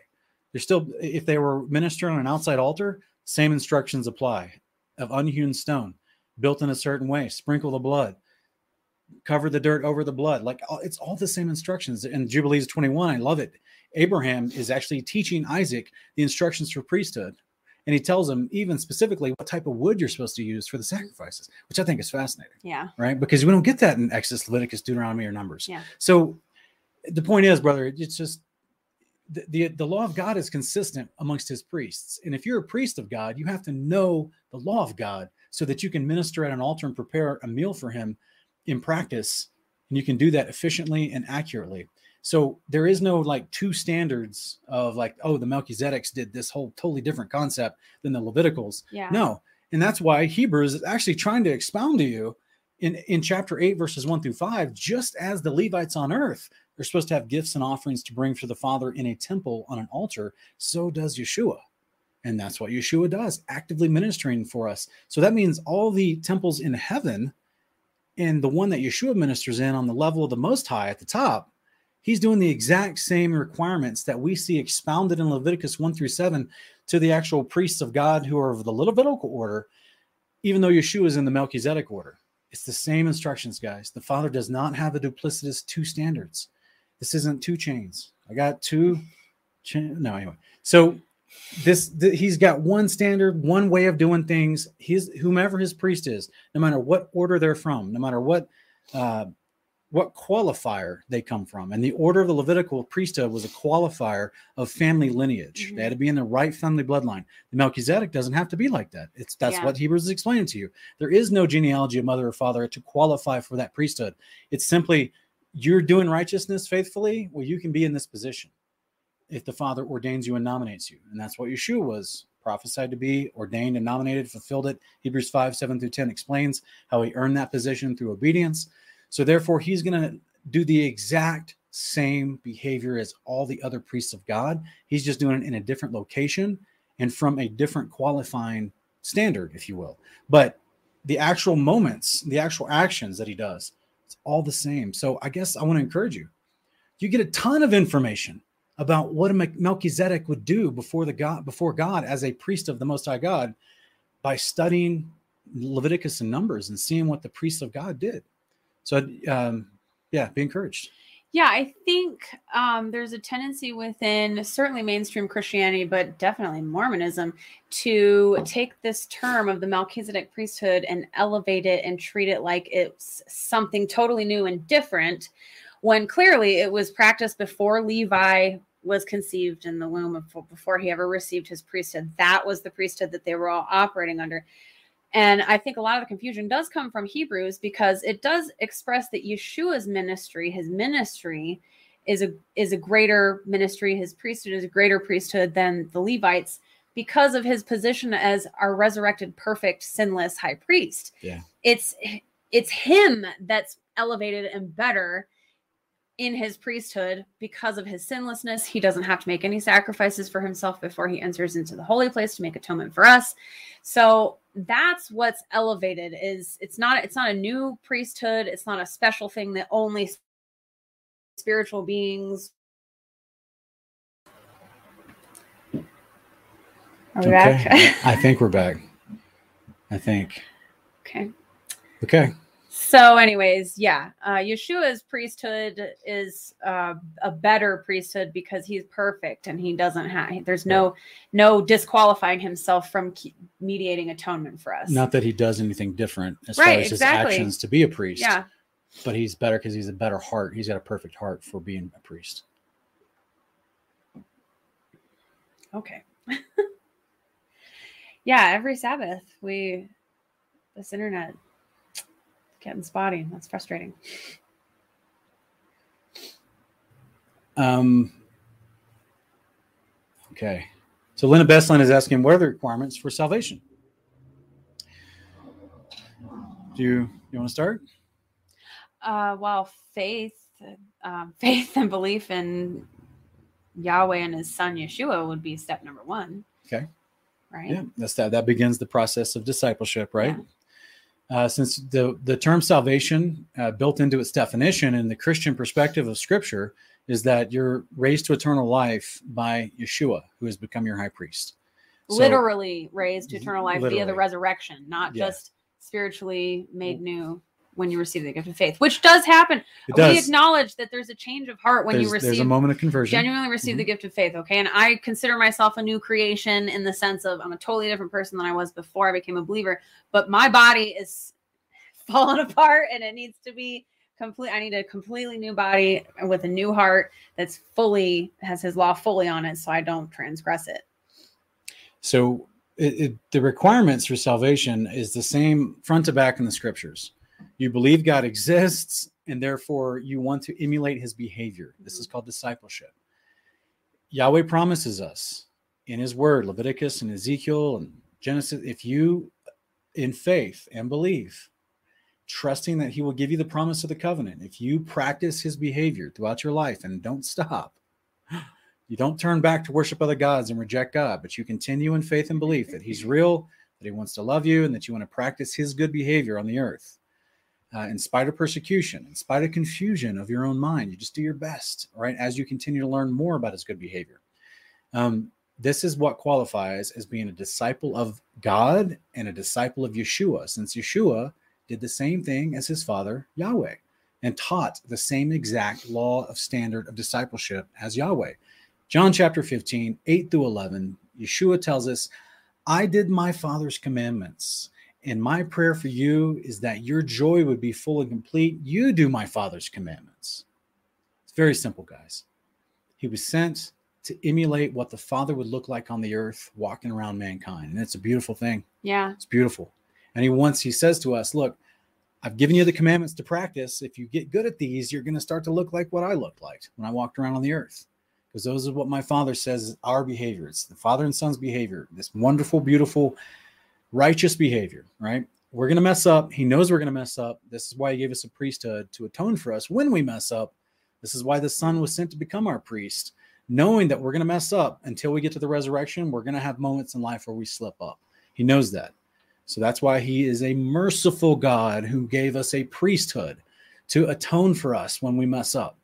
They're still, if they were ministering on an outside altar, same instructions apply of unhewn stone, built in a certain way, sprinkle the blood, cover the dirt over the blood. Like it's all the same instructions. And Jubilees 21, I love it. Abraham is actually teaching Isaac the instructions for priesthood. And he tells him even specifically what type of wood you're supposed to use for the sacrifices, which I think is fascinating, Yeah. right? Because we don't get that in Exodus, Leviticus, Deuteronomy, or Numbers. Yeah. So the point is, brother, it's just the, the, the law of God is consistent amongst his priests. And if you're a priest of God, you have to know the law of God so that you can minister at an altar and prepare a meal for him in practice. And you can do that efficiently and accurately. So there is no like two standards of like, oh, the Melchizedeks did this whole totally different concept than the Leviticals. Yeah. No. And that's why Hebrews is actually trying to expound to you in, in chapter 8, verses 1 through 5, just as the Levites on earth are supposed to have gifts and offerings to bring for the Father in a temple on an altar, so does Yeshua. And that's what Yeshua does, actively ministering for us. So that means all the temples in heaven and the one that Yeshua ministers in on the level of the Most High at the top, he's doing the exact same requirements that we see expounded in Leviticus 1 through 7 to the actual priests of God who are of the Levitical order, even though Yeshua is in the Melchizedek order. It's the same instructions, guys. The Father does not have a duplicitous two standards. This isn't two chains. I got two. Cha- no, anyway. So this th- he's got one standard, one way of doing things. His whomever his priest is, no matter what order they're from, no matter what uh, what qualifier they come from. And the order of the Levitical priesthood was a qualifier of family lineage. They had to be in the right family bloodline. The Melchizedek doesn't have to be like that. It's that's Yeah. what Hebrews is explaining to you. There is no genealogy of mother or father to qualify for that priesthood. It's simply you're doing righteousness faithfully. Well, you can be in this position if the Father ordains you and nominates you. And that's what Yeshua was prophesied to be, ordained and nominated, fulfilled it. Hebrews 5, 7 through 10 explains how he earned that position through obedience. So therefore, he's going to do the exact same behavior as all the other priests of God. He's just doing it in a different location and from a different qualifying standard, if you will. But the actual moments, the actual actions that he does, it's all the same. So I guess I want to encourage you. You get a ton of information about what a Melchizedek would do before the God before God as a priest of the Most High God by studying Leviticus and Numbers and seeing what the priests of God did. So, um, yeah, be encouraged. Yeah, I think um, there's a tendency within certainly mainstream Christianity, but definitely Mormonism, to take this term of the Melchizedek priesthood and elevate it and treat it like it's something totally new and different, when clearly it was practiced before Levi was conceived in the womb of, before he ever received his priesthood. That was the priesthood that they were all operating under. And I think a lot of the confusion does come from Hebrews because it does express that Yeshua's ministry, his ministry, is a is a greater ministry. His priesthood is a greater priesthood than the Levites because of his position as our resurrected, perfect, sinless high priest. Yeah, it's it's him that's elevated and better in his priesthood because of his sinlessness. He doesn't have to make any sacrifices for himself before he enters into the holy place to make atonement for us. So that's what's elevated is it's not it's not a new priesthood, it's not a special thing that only spiritual beings Are we okay. back? I think we're back. I think. Okay. Okay. So, anyways, yeah, uh, Yeshua's priesthood is uh, a better priesthood because he's perfect and he doesn't have. There's no no disqualifying himself from mediating atonement for us. Not that he does anything different as Right, far as exactly. his actions to be a priest. Yeah. But he's better because he's a better heart. He's got a perfect heart for being a priest. Okay. yeah, every Sabbath we this internet getting spotty. That's frustrating. Um. Okay. So Linda Bestline is asking, what are the requirements for salvation? Do you you want to start? Uh, well, faith, um, faith and belief in Yahweh and His Son Yeshua would be step number one. Okay. Right. Yeah, that's that. That begins the process of discipleship, right? Uh, since the the term salvation, uh, built into its definition in the Christian perspective of Scripture, is that you're raised to eternal life by Yeshua, who has become your high priest. So- Literally raised to eternal life via the resurrection, not Yeah. just spiritually made new when you receive the gift of faith, which does happen. It We acknowledge that there's a change of heart when there's, you there's receive a moment of conversion. genuinely receive the mm-hmm. gift of faith okay and i consider myself a new creation in the sense of i'm a totally different person than i was before i became a believer but my body is falling apart and it needs to be complete i need a completely new body with a new heart that's fully has his law fully on it so i don't transgress it So it, it, the requirements for salvation is the same front to back in the scriptures. You believe God exists, and therefore you want to emulate his behavior. This is mm-hmm. called discipleship. Yahweh promises us in his word, Leviticus and Ezekiel and Genesis, if you, in faith and believe, trusting that he will give you the promise of the covenant, if you practice his behavior throughout your life and don't stop, you don't turn back to worship other gods and reject God, but you continue in faith and belief that He's real, that He wants to love you, and that you want to practice His good behavior on the earth. Uh, in spite of persecution, in spite of confusion of your own mind, you just do your best, right? As you continue to learn more about His good behavior. Um, this is what qualifies as being a disciple of God and a disciple of Yeshua, since Yeshua did the same thing as his father, Yahweh, and taught the same exact law of standard of discipleship as Yahweh. John chapter 15, 8 through 11, Yeshua tells us, I did my Father's commandments, and my prayer for you is that your joy would be full and complete. You do my Father's commandments. It's very simple, guys. He was sent to emulate what the Father would look like on the earth, walking around mankind. And it's a beautiful thing. yeah It's beautiful. And he wants, he says to us, Look, I've given you the commandments to practice. If you get good at these, you're going to start to look like what I looked like when I walked around on the earth because those are what my father says is our behavior. It's the father and son's behavior, this wonderful, beautiful, righteous behavior, right? We're going to mess up. He knows we're going to mess up. This is why he gave us a priesthood to atone for us when we mess up. This is why the son was sent to become our priest, knowing that we're going to mess up until we get to the resurrection. We're going to have moments in life where we slip up. He knows that. So that's why he is a merciful God who gave us a priesthood to atone for us when we mess up.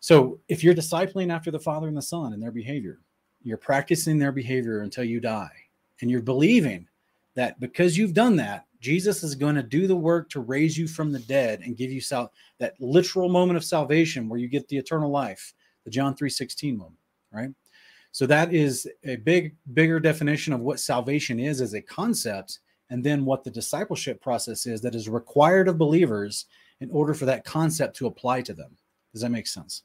So if you're discipling after the Father and the Son and their behavior, you're practicing their behavior until you die. And you're believing that because you've done that, Jesus is going to do the work to raise you from the dead and give you sal- that literal moment of salvation where you get the eternal life, the John 3:16 moment, right? So that is a big bigger definition of what salvation is as a concept and then what the discipleship process is that is required of believers in order for that concept to apply to them. Does that make sense?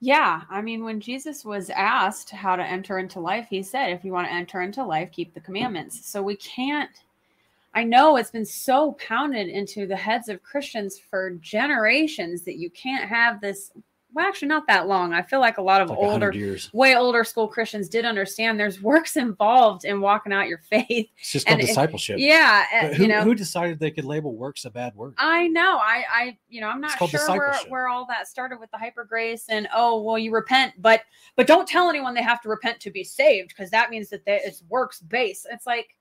Yeah, I mean, when Jesus was asked how to enter into life, he said, if you want to enter into life, keep the commandments. So we can't, I know it's been so pounded into the heads of Christians for generations that you can't have this. Well, actually, not that long. I feel like a lot of Like older, way older school Christians did understand there's works involved in walking out your faith. It's just called and it- discipleship. Yeah, uh, But who, you know, who decided they could label works a bad word? I know. I, I, you know, I'm not sure where, where all that started with the hyper grace and oh, well, you repent, but but don't tell anyone they have to repent to be saved because that means that they, it's works based. It's like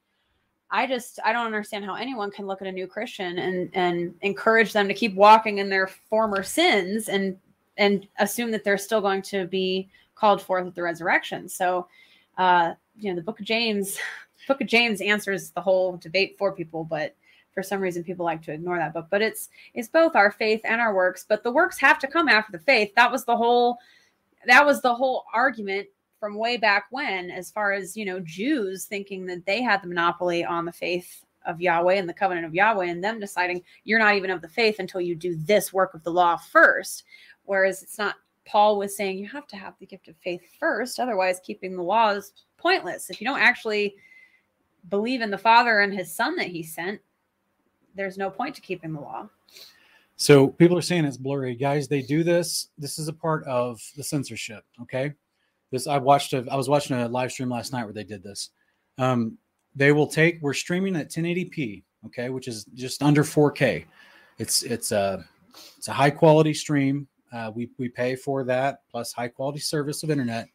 I just I don't understand how anyone can look at a new Christian and and encourage them to keep walking in their former sins and and assume that they're still going to be called forth at the resurrection. So, uh, you know, the Book of James, Book of James answers the whole debate for people, but for some reason people like to ignore that book but it's it's both our faith and our works but the works have to come after the faith that was the whole that was the whole argument from way back when as far as you know jews thinking that they had the monopoly on the faith of yahweh and the covenant of yahweh and them deciding you're not even of the faith until you do this work of the law first whereas it's not paul was saying you have to have the gift of faith first otherwise keeping the law is pointless if you don't actually believe in the father and his son that he sent there's no point to keeping the law. So people are saying it's blurry, guys. They do this. This is a part of the censorship. Okay, this I watched. A, I was watching a live stream last night where they did this. Um, they will take. We're streaming at 1080p. Okay, which is just under 4K. It's it's a it's a high quality stream. Uh, we we pay for that plus high quality service of internet.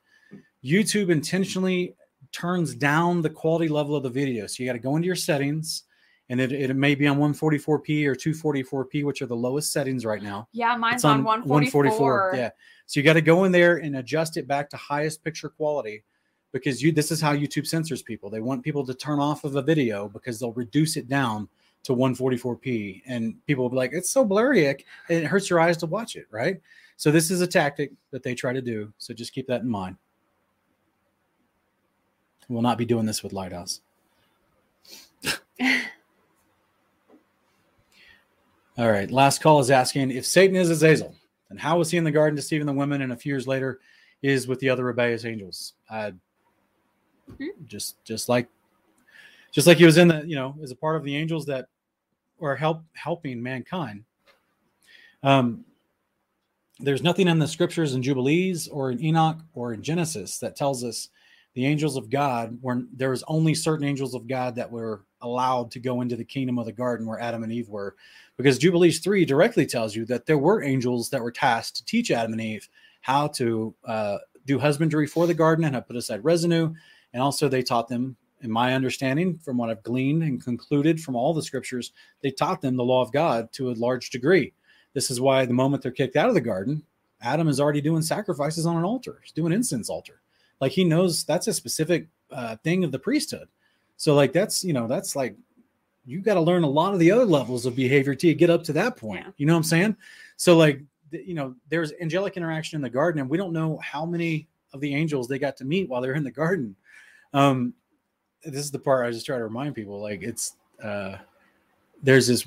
YouTube intentionally turns down the quality level of the video, so you got to go into your settings and it, it may be on 144p or 244p, which are the lowest settings right now. Yeah, mine's It's on, 144. Yeah. So you got to go in there and adjust it back to highest picture quality because you this is how YouTube censors people. They want people to turn off of a video because they'll reduce it down to 144p and people will be like, it's so blurry, it it hurts your eyes to watch it, right? So this is a tactic that they try to do. So just keep that in mind. We'll not be doing this with Lighthouse. All right. Last call is asking if Satan is Azazel, then how was he in the garden deceiving the women and a few years later is with the other rebellious angels? Uh, Hmm. just just like just like he was in the, you know, as a part of the angels that were help helping mankind. Um there's nothing in the scriptures in Jubilees or in Enoch or in Genesis that tells us the angels of God were there was only certain angels of God that were allowed to go into the kingdom of the garden where Adam and Eve were because Jubilees 3 directly tells you that there were angels that were tasked to teach Adam and Eve how to uh, do husbandry for the garden and how to put aside residue. And also, they taught them, in my understanding, from what I've gleaned and concluded from all the scriptures, they taught them the law of God to a large degree. This is why the moment they're kicked out of the garden, Adam is already doing sacrifices on an altar, he's doing incense altar. Like he knows that's a specific uh, thing of the priesthood. So, like, that's, you know, that's like, you got to learn a lot of the other levels of behavior to get up to that point. You know what I'm saying? So, like, you know, there's angelic interaction in the garden, and we don't know how many of the angels they got to meet while they're in the garden. Um, this is the part I just try to remind people. Like, it's uh, there's this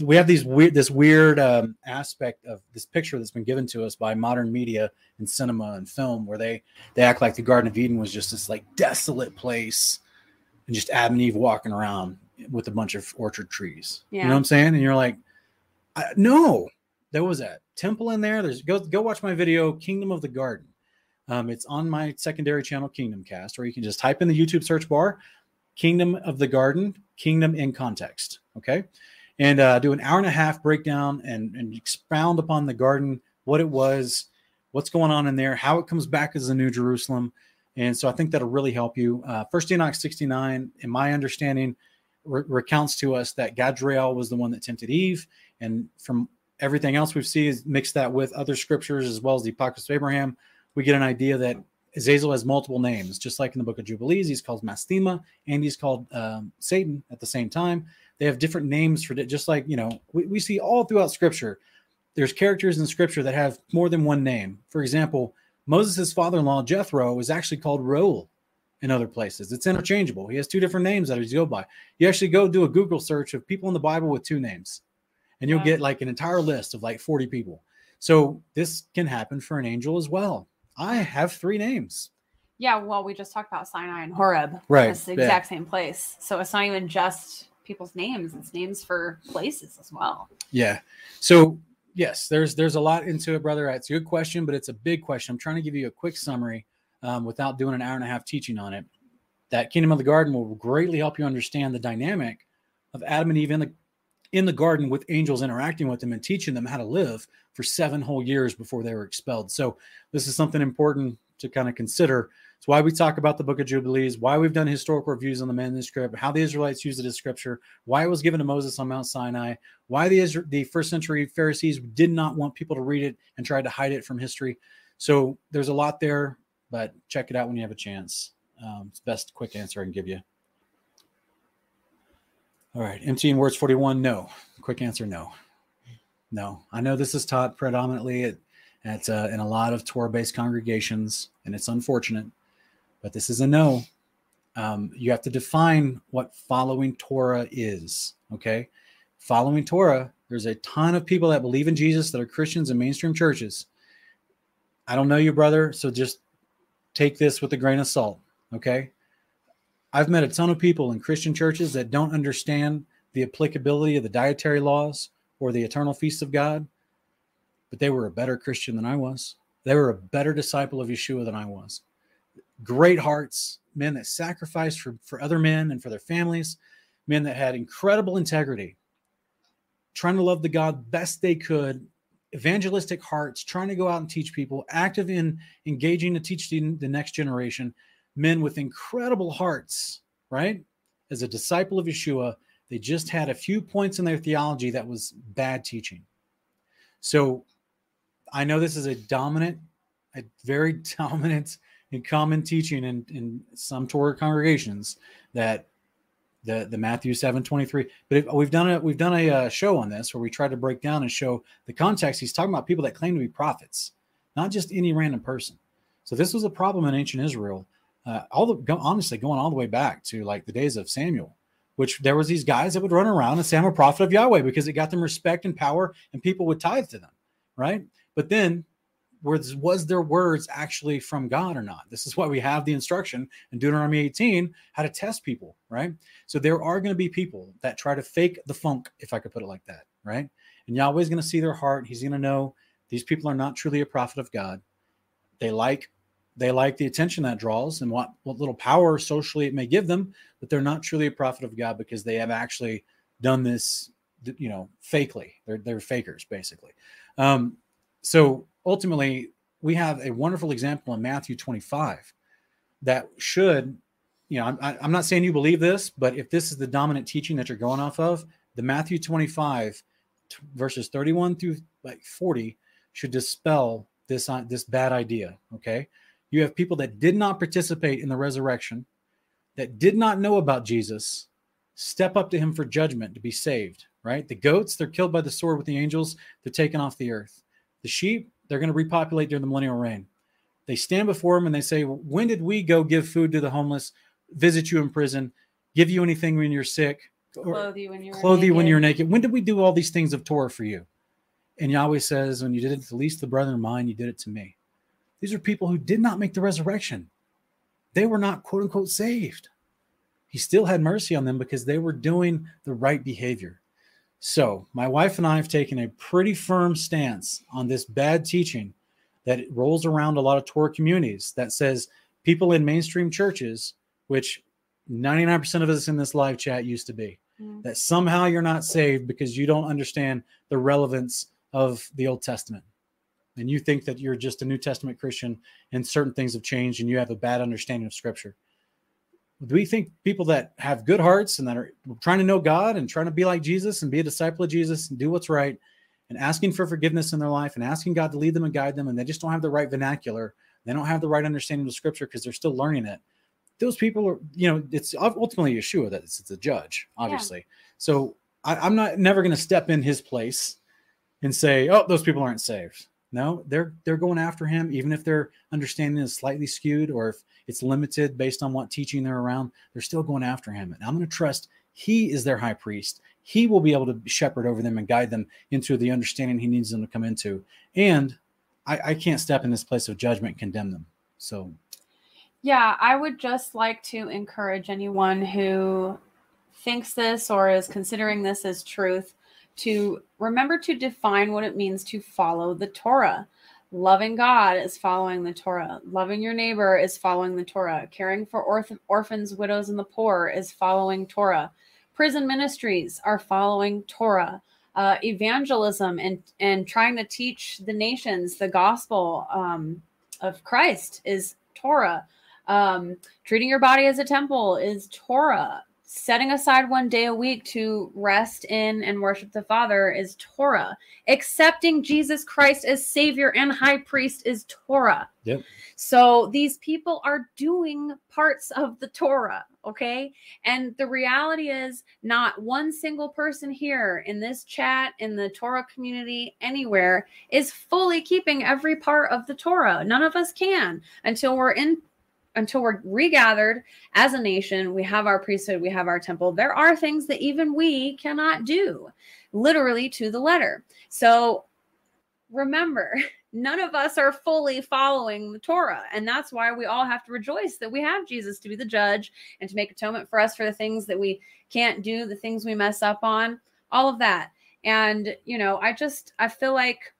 we have these weird this weird um, aspect of this picture that's been given to us by modern media and cinema and film, where they they act like the Garden of Eden was just this like desolate place, and just Adam and Eve walking around with a bunch of orchard trees. Yeah. You know what I'm saying? And you're like, I, no, there was a temple in there. There's go go watch my video, Kingdom of the Garden. Um, it's on my secondary channel, Kingdom Cast, or you can just type in the YouTube search bar, Kingdom of the Garden, Kingdom in context. Okay. And uh, do an hour and a half breakdown and, and expound upon the garden, what it was, what's going on in there, how it comes back as the New Jerusalem. And so I think that'll really help you. Uh, First Enoch 69, in my understanding, re- recounts to us that Gadriel was the one that tempted Eve. And from everything else we've seen, is mix that with other scriptures as well as the Apocalypse of Abraham, we get an idea that Azazel has multiple names, just like in the book of Jubilees, he's called Mastema and he's called um, Satan at the same time. They have different names for it, just like, you know, we, we see all throughout scripture. There's characters in scripture that have more than one name. For example, Moses' father in law, Jethro, is actually called Reuel in other places. It's interchangeable. He has two different names that he's go by. You actually go do a Google search of people in the Bible with two names, and you'll Wow. get like an entire list of like 40 people. So this can happen for an angel as well. I have three names. Yeah, well, we just talked about Sinai and Horeb. Right, It's the yeah. exact same place. So it's not even just people's names, it's names for places as well. Yeah. So yes, there's there's a lot into it, brother. It's a good question, but it's a big question. I'm trying to give you a quick summary um, without doing an hour and a half teaching on it. That Kingdom of the Garden will greatly help you understand the dynamic of Adam and Eve in the in the garden with angels interacting with them and teaching them how to live for seven whole years before they were expelled. So this is something important to kind of consider. It's why we talk about the Book of Jubilees, why we've done historical reviews on the manuscript, how the Israelites used it as scripture, why it was given to Moses on Mount Sinai, why the the first century Pharisees did not want people to read it and tried to hide it from history. So there's a lot there, but check it out when you have a chance. Um, it's best quick answer I can give you. All right, empty in words 41. No. Quick answer no. No. I know this is taught predominantly at, at uh, in a lot of Torah based congregations, and it's unfortunate, but this is a no. Um, you have to define what following Torah is. Okay. Following Torah, there's a ton of people that believe in Jesus that are Christians in mainstream churches. I don't know you, brother, so just take this with a grain of salt. Okay. I've met a ton of people in Christian churches that don't understand the applicability of the dietary laws or the eternal feast of God, but they were a better Christian than I was. They were a better disciple of Yeshua than I was. Great hearts, men that sacrificed for, for other men and for their families, men that had incredible integrity, trying to love the God best they could, evangelistic hearts, trying to go out and teach people, active in engaging to teach the, the next generation, men with incredible hearts, right? As a disciple of Yeshua, they just had a few points in their theology that was bad teaching. So I know this is a dominant, a very dominant and common teaching in, in some Torah congregations that the the Matthew seven twenty three. But if, we've done a we've done a uh, show on this where we try to break down and show the context. He's talking about people that claim to be prophets, not just any random person. So this was a problem in ancient Israel. Uh, all the go, honestly going all the way back to like the days of Samuel, which there was these guys that would run around and say I'm a prophet of Yahweh because it got them respect and power, and people would tithe to them, right? But then was was their words actually from God or not? This is why we have the instruction in Deuteronomy 18 how to test people, right? So there are going to be people that try to fake the funk, if I could put it like that, right? And Yahweh's going to see their heart. He's going to know these people are not truly a prophet of God. They like they like the attention that draws and what what little power socially it may give them, but they're not truly a prophet of God because they have actually done this, you know, fakely. They're they're fakers basically. Um, so ultimately, we have a wonderful example in Matthew 25 that should, you know, I'm, I'm not saying you believe this, but if this is the dominant teaching that you're going off of, the Matthew 25 t- verses 31 through like 40 should dispel this uh, this bad idea. Okay, you have people that did not participate in the resurrection, that did not know about Jesus, step up to him for judgment to be saved. Right, the goats they're killed by the sword with the angels, they're taken off the earth. The sheep they're going to repopulate during the millennial reign. They stand before him and they say, When did we go give food to the homeless, visit you in prison, give you anything when you're sick, Clothe you when you're clothe you when naked. you're naked? When did we do all these things of Torah for you? And Yahweh says, When you did it to the least of the brethren of mine, you did it to me. These are people who did not make the resurrection. They were not quote unquote saved. He still had mercy on them because they were doing the right behavior. So, my wife and I have taken a pretty firm stance on this bad teaching that rolls around a lot of Torah communities that says people in mainstream churches, which 99% of us in this live chat used to be, Mm. that somehow you're not saved because you don't understand the relevance of the Old Testament. And you think that you're just a New Testament Christian and certain things have changed and you have a bad understanding of Scripture. Do we think people that have good hearts and that are trying to know God and trying to be like Jesus and be a disciple of Jesus and do what's right and asking for forgiveness in their life and asking God to lead them and guide them and they just don't have the right vernacular, they don't have the right understanding of Scripture because they're still learning it. Those people are, you know, it's ultimately Yeshua that it's, it's a judge, obviously. So I, I'm not never going to step in his place and say, "Oh, those people aren't saved." No, they're they're going after him, even if their understanding is slightly skewed or if it's limited based on what teaching they're around. They're still going after him, and I'm going to trust he is their high priest. He will be able to shepherd over them and guide them into the understanding he needs them to come into. And I, I can't step in this place of judgment and condemn them. So, yeah, I would just like to encourage anyone who thinks this or is considering this as truth to remember to define what it means to follow the Torah. Loving God is following the Torah. Loving your neighbor is following the Torah. Caring for orph- orphans, widows, and the poor is following Torah. Prison ministries are following Torah. Uh, evangelism and and trying to teach the nations the gospel um, of Christ is Torah. Um, treating your body as a temple is Torah setting aside one day a week to rest in and worship the Father is Torah. Accepting Jesus Christ as Savior and High Priest is Torah. Yep. So these people are doing parts of the Torah, okay? And the reality is, not one single person here in this chat, in the Torah community, anywhere, is fully keeping every part of the Torah. None of us can until we're in until we're regathered as a nation, we have our priesthood, we have our temple. There are things that even we cannot do, literally to the letter. So remember, none of us are fully following the Torah. And that's why we all have to rejoice that we have Jesus to be the judge and to make atonement for us for the things that we can't do, the things we mess up on, all of that. And, you know, I just, I feel like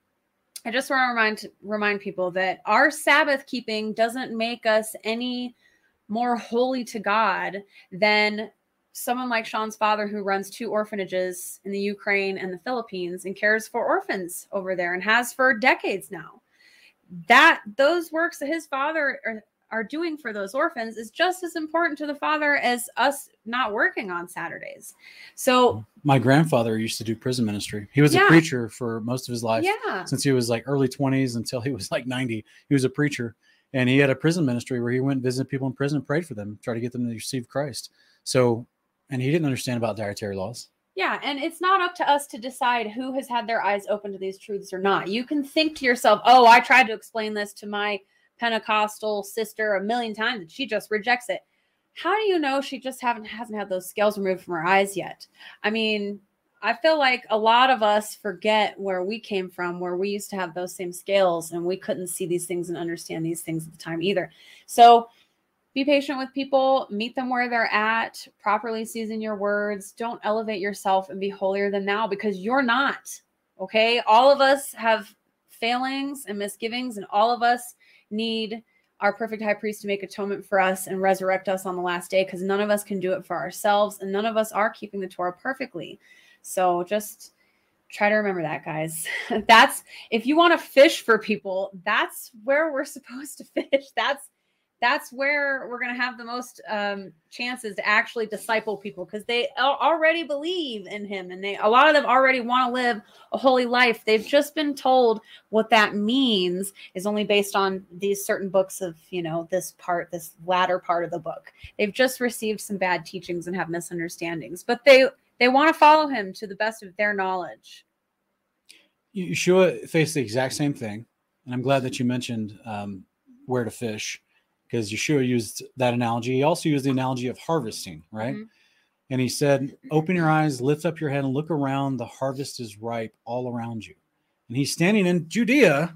I just want to remind remind people that our Sabbath keeping doesn't make us any more holy to God than someone like Sean's father who runs two orphanages in the Ukraine and the Philippines and cares for orphans over there and has for decades now. That those works that his father are, doing for those orphans is just as important to the father as us not working on Saturdays. So my grandfather used to do prison ministry. He was Yeah. a preacher for most of his life. yeah, Since he was like early 20s until he was like 90, he was a preacher. And he had a prison ministry where he went and visited people in prison and prayed for them, try to get them to receive Christ. So, and he didn't understand about dietary laws. Yeah, and it's not up to us to decide who has had their eyes open to these truths or not. You can think to yourself, "Oh, I tried to explain this to my Pentecostal sister a million times and she just rejects it." How do you know she just haven't hasn't had those scales removed from her eyes yet? I mean, I feel like a lot of us forget where we came from, where we used to have those same scales and we couldn't see these things and understand these things at the time either. So, be patient with people, meet them where they're at, properly season your words. Don't elevate yourself and be holier than thou because you're not. Okay. All of us have failings and misgivings, and all of us need our perfect high priest to make atonement for us and resurrect us on the last day because none of us can do it for ourselves, and none of us are keeping the Torah perfectly. So just try to remember that, guys. That's if you want to fish for people, that's where we're supposed to fish. That's that's where we're going to have the most um, chances to actually disciple people because they already believe in him and they a lot of them already want to live a holy life. They've just been told what that means is only based on these certain books of you know this part this latter part of the book. They've just received some bad teachings and have misunderstandings but they they want to follow him to the best of their knowledge. Yeshua faced the exact same thing. And I'm glad that you mentioned um, where to fish because Yeshua used that analogy. He also used the analogy of harvesting, right? Mhm. And he said, Open your eyes, lift up your head, and look around. The harvest is ripe all around you. And he's standing in Judea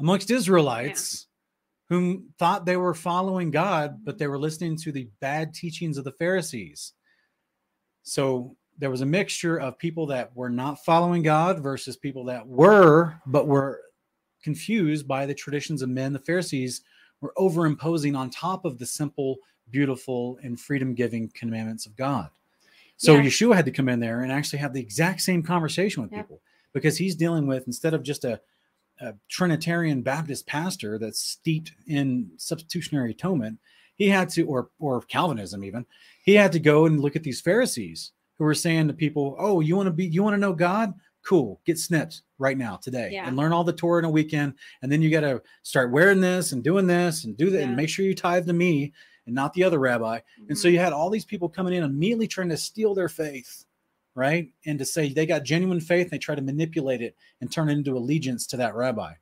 amongst Israelites whom thought they were following God, but they were listening to the bad teachings of the Pharisees. So there was a mixture of people that were not following God versus people that were, but were confused by the traditions of men. The Pharisees were overimposing on top of the simple, beautiful, and freedom giving commandments of God. So Yeah. Yeshua had to come in there and actually have the exact same conversation with Yeah. people because he's dealing with, instead of just a, a Trinitarian Baptist pastor that's steeped in substitutionary atonement, he had to, or or Calvinism even, he had to go and look at these Pharisees who were saying to people, "Oh, you want to be, you want to know God? Cool, get snipped right now today Yeah. and learn all the Torah in a weekend, and then you got to start wearing this and doing this and do that, Yeah. and make sure you tithe to me and not the other rabbi." And so Mhm. you had all these people coming in immediately trying to steal their faith right? And to say they got genuine faith, and they try to manipulate it and turn it into allegiance to that rabbi.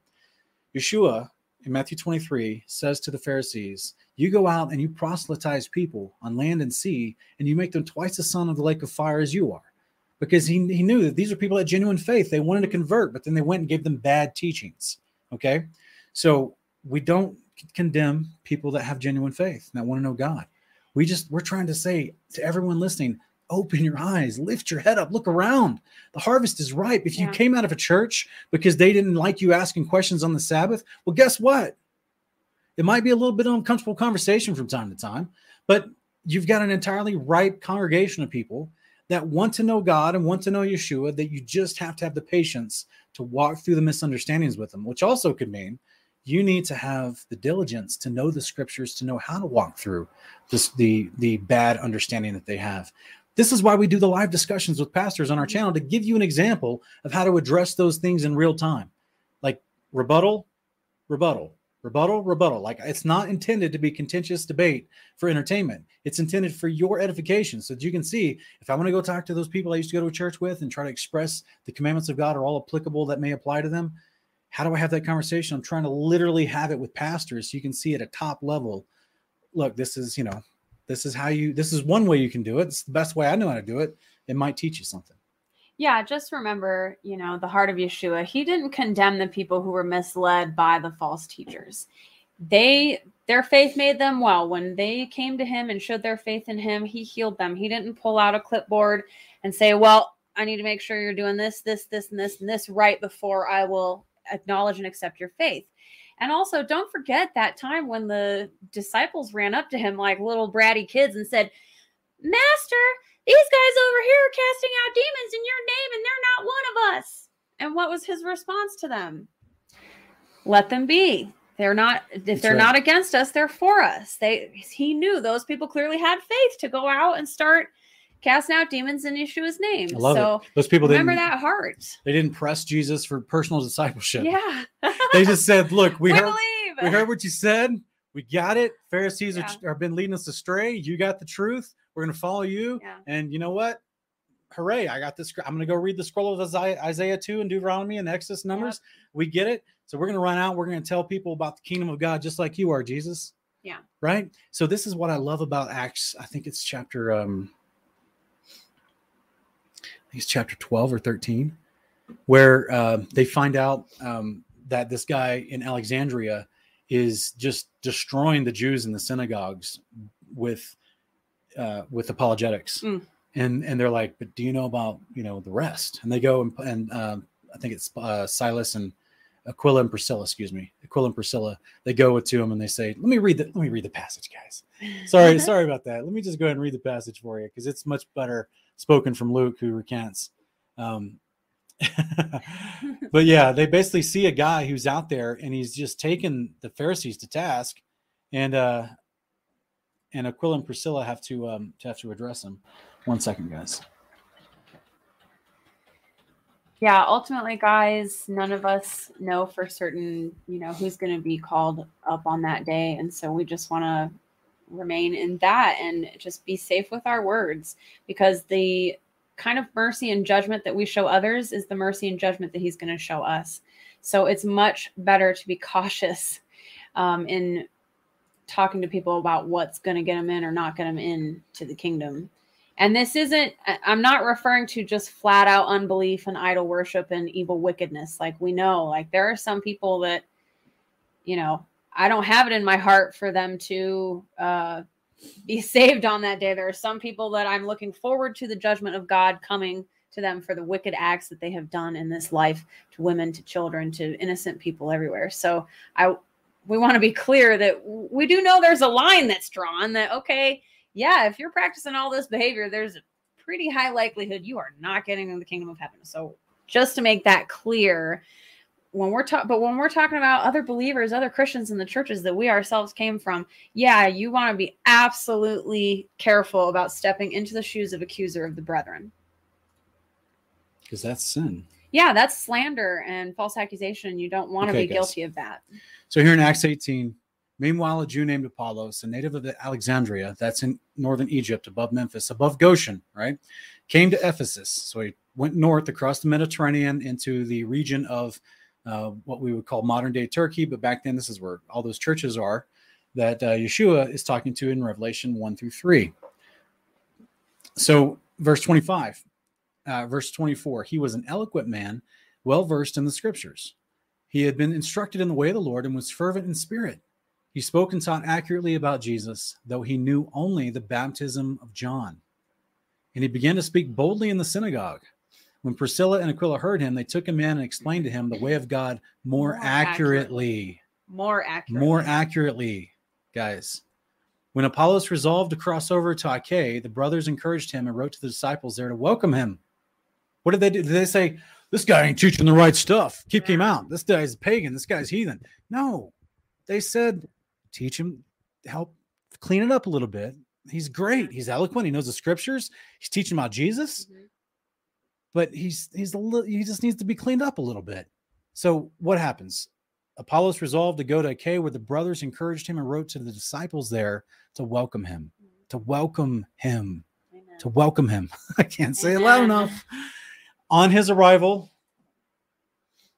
Yeshua in Matthew 23 says to the Pharisees, You go out and you proselytize people on land and sea, and you make them twice the son of the lake of fire as you are. Because he, he knew that these are people that genuine faith. They wanted to convert, but then they went and gave them bad teachings. Okay. So we don't condemn people that have genuine faith that want to know God. We just, we're trying to say to everyone listening, open your eyes, lift your head up, look around. The harvest is ripe. If you came out of a church because they didn't like you asking questions on the Sabbath, well, guess what? It might be a little bit uncomfortable conversation from time to time, but you've got an entirely ripe congregation of people that want to know God and want to know Yeshua, that you just have to have the patience to walk through the misunderstandings with them, which also could mean you need to have the diligence to know the scriptures to know how to walk through this the the bad understanding that they have. This is why we do the live discussions with pastors on our mm-hmm. channel to give you an example of how to address those things in real time. Like rebuttal rebuttal rebuttal rebuttal like it's not intended to be contentious debate for entertainment it's intended for your edification so that you can see if i want to go talk to those people i used to go to a church with and try to express the commandments of god are all applicable that may apply to them how do I have that conversation? I'm trying to literally have it with pastors so you can see at a top level. Look, this is, you know, this is how you, this is one way you can do it. It's the best way I know how to do it. It might teach you something. Yeah, just remember, you know, the heart of Yeshua. He didn't condemn the people who were misled by the false teachers. They their faith made them well. When they came to him and showed their faith in him, he healed them. He didn't pull out a clipboard and say, "Well, I need to make sure you're doing this, this, this, and this, and this right before I will acknowledge and accept your faith." And also, don't forget that time when the disciples ran up to him like little bratty kids and said, Master, these guys over here are casting out demons in your name and they're not one of us. And what was his response to them? Let them be. They're not if That's they're right. not against us, they're for us. They he knew those people clearly had faith to go out and start casting out demons in Yeshua's name. I love so it. Those people remember that heart. they didn't press Jesus for personal discipleship. Yeah. They just said, look, we, we, heard, believe. we heard what you said. We got it. Pharisees Yeah. are, are been leading us astray. You got the truth. We're going to follow you. Yeah. And you know what? Hooray. I got this. I'm going to go read the scroll of Isaiah, Isaiah 2 and Deuteronomy and Exodus numbers. We get it. So we're going to run out. We're going to tell people about the kingdom of God just like you are, Jesus. Yeah. Right. So this is what I love about Acts. I think it's chapter, um, I think it's chapter 12 or 13, where uh, they find out um, that this guy in Alexandria is just destroying the Jews in the synagogues with uh, with apologetics, Mm. and and they're like, but do you know about you know the rest? And they go and and um, I think it's uh, Silas and Aquila and Priscilla, excuse me, Aquila and Priscilla. They go to him and they say, let me read the let me read the passage, guys. Sorry, sorry about that. Let me just go ahead and read the passage for you because it's much better spoken from Luke, who recants. Um, but yeah, they basically see a guy who's out there and he's just taken the Pharisees to task, and uh, and Aquila and Priscilla have to um, to have to address him. One second, guys. yeah ultimately guys none of us know for certain you know who's going to be called up on that day and so we just want to remain in that and just be safe with our words because the kind of mercy and judgment that we show others is the mercy and judgment that he's going to show us so it's much better to be cautious um, in talking to people about what's going to get them in or not get them in to the kingdom and this isn't, I'm not referring to just flat out unbelief and idol worship and evil wickedness. Like we know, like there are some people that, you know, I don't have it in my heart for them to uh, be saved on that day. There are some people that I'm looking forward to the judgment of God coming to them for the wicked acts that they have done in this life to women, to children, to innocent people everywhere. So I, we want to be clear that we do know there's a line that's drawn that, okay, yeah, if you're practicing all this behavior, there's a pretty high likelihood you are not getting in the kingdom of heaven. So just to make that clear, when we're talking, but when we're talking about other believers, other Christians in the churches that we ourselves came from, yeah, you want to be absolutely careful about stepping into the shoes of accuser of the brethren. Because that's sin. Yeah, that's slander and false accusation. You don't want to Okay, be guys. guilty of that. So here in Acts 18, meanwhile, a Jew named Apollos, a native of Alexandria, that's in northern Egypt, above Memphis, above Goshen, right, came to Ephesus. So he went north across the Mediterranean into the region of uh, what we would call modern day Turkey. But back then, this is where all those churches are that uh, Yeshua is talking to in Revelation 1 through 3. So, verse 25, uh, verse 24, he was an eloquent man, well versed in the scriptures. He had been instructed in the way of the Lord and was fervent in spirit. He spoke and taught accurately about Jesus, though he knew only the baptism of John. And he began to speak boldly in the synagogue. When Priscilla and Aquila heard him, they took him in and explained to him the way of God more, More accurately. More accurate. More accurately, guys. When Apollos resolved to cross over to Achaia, the brothers encouraged him and wrote to the disciples there to welcome him. What did they do? Did they say, This guy ain't teaching the right stuff? Keep him out. This guy's pagan. This guy's heathen. No, they said, Teach him, help clean it up a little bit. He's great. He's eloquent. He knows the scriptures. He's teaching about Jesus Mhm. but he's he's a little he just needs to be cleaned up a little bit. So what happens? Apollos resolved to go to Achaia where the brothers encouraged him and wrote to the disciples there to welcome him, to welcome him, Amen. to welcome him. I can't say it loud enough. On his arrival,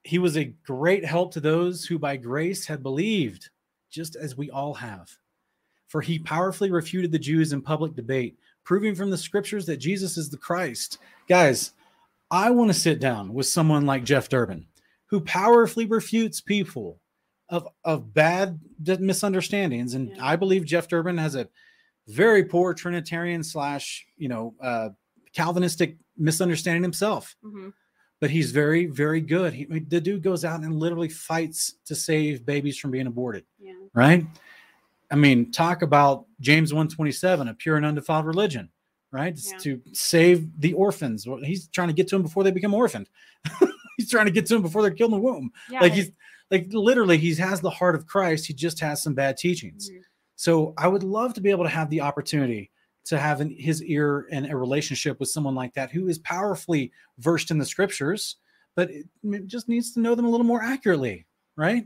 he was a great help to those who by grace had believed, just as we all have. For he powerfully refuted the Jews in public debate, proving from the scriptures that Jesus is the Christ. Guys, I want to sit down with someone like Jeff Durand, who powerfully refutes people of, of bad misunderstandings. And Yeah. I believe Jeff Durand has a very poor Trinitarian slash, you know, uh, Calvinistic misunderstanding himself Mhm. but he's very, very good. He, the dude goes out and literally fights to save babies from being aborted, Yeah. right? I mean, talk about James 127, a pure and undefiled religion, right? It's Yeah. to save the orphans. Well, he's trying to get to them before they become orphaned. he's trying to get to them before they're killed in the womb. Yeah. like he's like literally he has the heart of Christ. He just has some bad teachings. Mhm. So I would love to be able to have the opportunity to have in his ear and a relationship with someone like that who is powerfully versed in the scriptures, but it, it just needs to know them a little more accurately, right?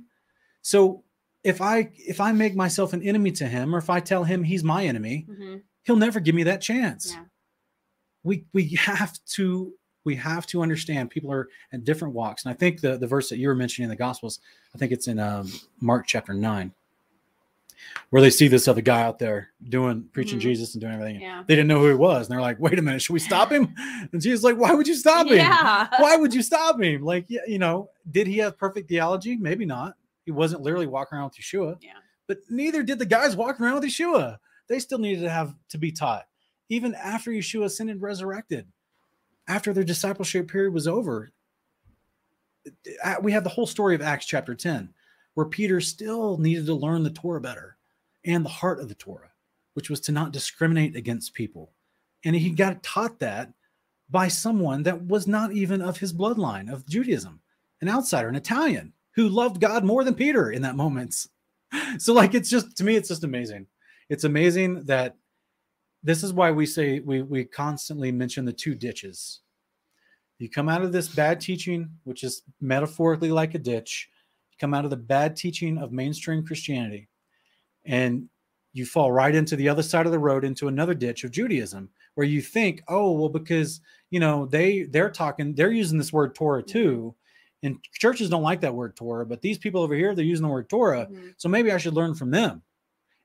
So if I if I make myself an enemy to him, or if I tell him he's my enemy, Mhm. he'll never give me that chance. Yeah. We we have to we have to understand people are at different walks, and I think the the verse that you were mentioning in the Gospels, I think it's in um, Mark chapter nine, where they see this other guy out there doing preaching Mhm. Jesus and doing everything. Yeah. They didn't know who he was, and they're like, "Wait a minute, should we stop him?" And Jesus like, "Why would you stop him? Yeah. Why would you stop him? Like, yeah, you know, did he have perfect theology? Maybe not. He wasn't literally walking around with Yeshua. Yeah. But neither did the guys walking around with Yeshua. They still needed to have to be taught, even after Yeshua ascended, resurrected, after their discipleship period was over. Uh, We have the whole story of Acts chapter 10, where Peter still needed to learn the Torah better and the heart of the Torah, which was to not discriminate against people. And he got taught that by someone that was not even of his bloodline of Judaism, an outsider, an Italian who loved God more than Peter in that moment. So, like, it's just to me, it's just amazing. It's amazing that this is why we say we we constantly mention the two ditches. You come out of this bad teaching, which is metaphorically like a ditch. Come out of the bad teaching of mainstream Christianity, and you fall right into the other side of the road into another ditch of Judaism, where you think, oh, well, because you know they they're talking, they're using this word Torah too, and churches don't like that word Torah, but these people over here they're using the word Torah, Mhm. so maybe I should learn from them.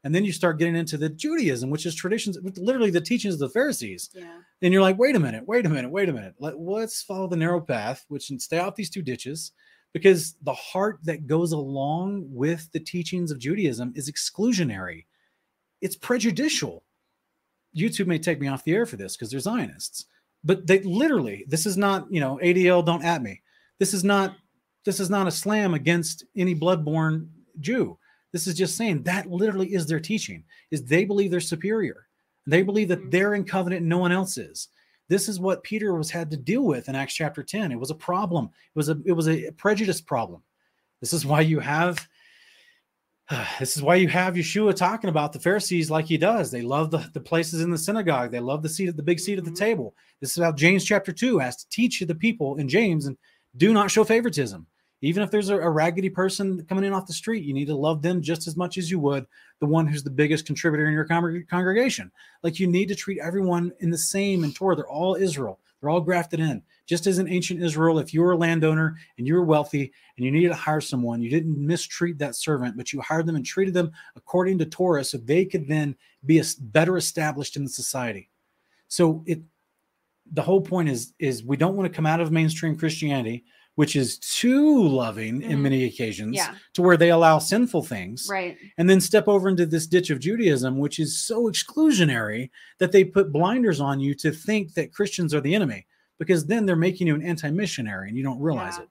And then you start getting into the Judaism, which is traditions, literally the teachings of the Pharisees. Yeah. And you're like, wait a minute, wait a minute, wait a minute. Let, let's follow the narrow path, which and stay off these two ditches, because the heart that goes along with the teachings of Judaism is exclusionary. It's prejudicial. YouTube may take me off the air for this because they're Zionists, but they literally, this is not, you know, ADL, don't at me. This is not, this is not a slam against any bloodborne Jew. This is just saying that literally is their teaching, is they believe they're superior. They believe that Mhm. they're in covenant and no one else is. This is what Peter was had to deal with in Acts chapter 10. It was a problem. It was a it was a prejudice problem. This is why you have this is why you have Yeshua talking about the Pharisees like he does. They love the, the places in the synagogue. They love the seat at the big seat at the Mhm. table. This is how James chapter 2 has to teach the people in James and do not show favoritism. Even if there's a, a raggedy person coming in off the street, you need to love them just as much as you would the one who's the biggest contributor in your con- congregation. Like you need to treat everyone in the same in Torah. They're all Israel. They're all grafted in. Just as in ancient Israel, if you were a landowner and you were wealthy and you needed to hire someone, you didn't mistreat that servant, but you hired them and treated them according to Torah so they could then be a, better established in the society. So it the whole point is is we don't want to come out of mainstream Christianity, which is too loving mm-hmm. in many occasions yeah. to where they allow sinful things. Right. And then step over into this ditch of Judaism, which is so exclusionary that they put blinders on you to think that Christians are the enemy, because then they're making you an anti-missionary and you don't realize yeah. it.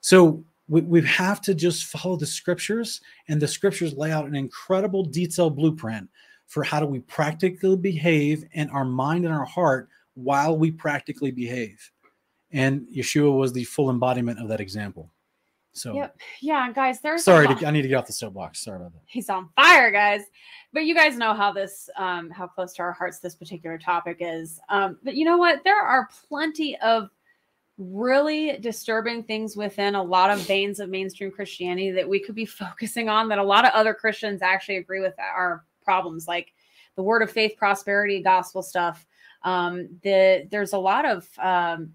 So we, we have to just follow the scriptures, and the scriptures lay out an incredible detailed blueprint for how do we practically behave in our mind and our heart while we practically behave. And Yeshua was the full embodiment of that example. So, yep. yeah, guys, there's sorry, to, I need to get off the soapbox. Sorry about that. He's on fire, guys. But you guys know how this, um, how close to our hearts this particular topic is. Um, but you know what? There are plenty of really disturbing things within a lot of veins of mainstream Christianity that we could be focusing on that a lot of other Christians actually agree with our problems, like the word of faith, prosperity, gospel stuff. Um, the there's a lot of um,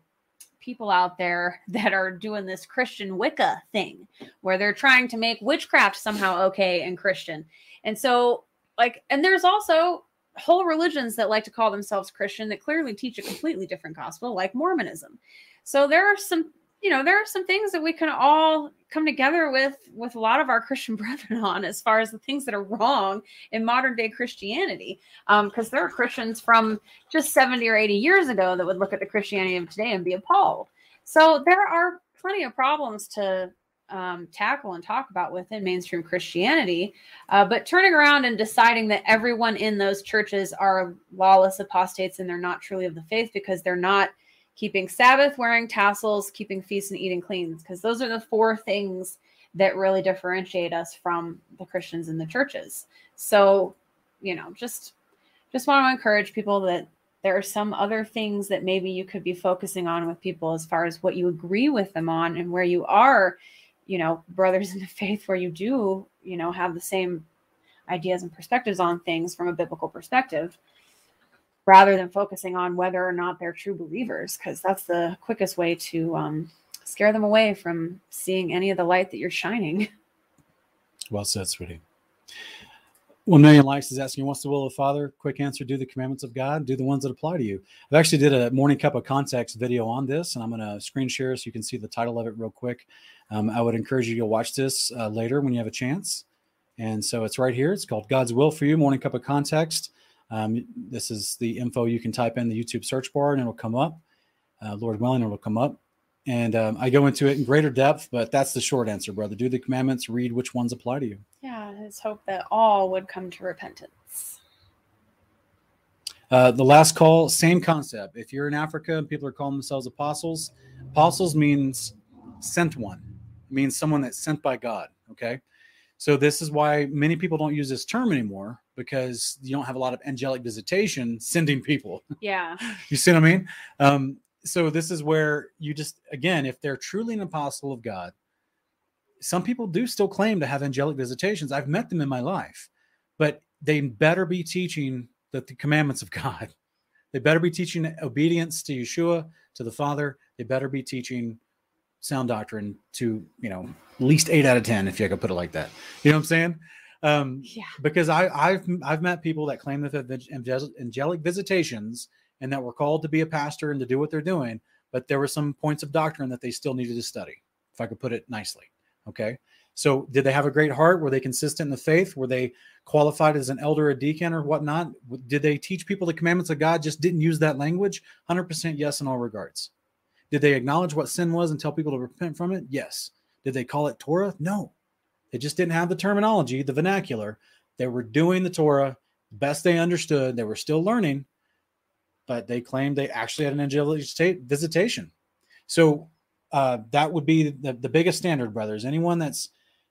people out there that are doing this Christian Wicca thing where they're trying to make witchcraft somehow okay and Christian. And so, like, and there's also whole religions that like to call themselves Christian that clearly teach a completely different gospel, like Mormonism. So there are some you know there are some things that we can all come together with with a lot of our christian brethren on as far as the things that are wrong in modern day christianity. Um, because um, there are christians from just 70 or 80 years ago that would look at the christianity of today and be appalled. So there are plenty of problems to um, tackle and talk about within mainstream christianity. Uh, but turning around and deciding that everyone in those churches are lawless apostates and they're not truly of the faith because they're not keeping Sabbath, wearing tassels, keeping feasts, and eating clean, because those are the four things that really differentiate us from the Christians in the churches. So, you know, just just want to encourage people that there are some other things that maybe you could be focusing on with people as far as what you agree with them on and where you are, you know, brothers in the faith where you do, you know, have the same ideas and perspectives on things from a biblical perspective rather than focusing on whether or not they're true believers, because that's the quickest way to um, scare them away from seeing any of the light that you're shining. Well said, sweetie. One million likes is asking, "What's the will of the Father?" Quick answer: Do the commandments of God. Do the ones that apply to you. I've actually did a morning cup of context video on this, and I'm going to screen share so you can see the title of it real quick. Um, I would encourage you to watch this uh, later when you have a chance. And so it's right here. It's called God's Will for You. Morning cup of context. Um, this is the info you can type in the YouTube search bar and it'll come up. Uh, Lord willing, it'll come up. And um, I go into it in greater depth, but that's the short answer, brother. Do the commandments, read which ones apply to you. Yeah, let's hope that all would come to repentance. Uh, the last call, same concept. If you're in Africa and people are calling themselves apostles, apostles means sent one, it means someone that's sent by God. Okay. So this is why many people don't use this term anymore because you don't have a lot of angelic visitation sending people. Yeah. you see what I mean? Um, so this is where you just again, if they're truly an apostle of God, some people do still claim to have angelic visitations. I've met them in my life, but they better be teaching the, the commandments of God. They better be teaching obedience to Yeshua, to the Father. They better be teaching sound doctrine to, you know, at least eight out of 10, if you could put it like that. You know what I'm saying? Um, yeah. Because I, I've I've met people that claim that they've angelic visitations and that were called to be a pastor and to do what they're doing, but there were some points of doctrine that they still needed to study, if I could put it nicely. Okay. So, did they have a great heart? Were they consistent in the faith? Were they qualified as an elder a deacon or whatnot? Did they teach people the commandments of God? Just didn't use that language? 100% yes in all regards. Did they acknowledge what sin was and tell people to repent from it? Yes. Did they call it Torah? No. They just didn't have the terminology, the vernacular. They were doing the Torah best they understood. They were still learning, but they claimed they actually had an angelic visitation. So uh, that would be the, the biggest standard, brothers. Anyone that's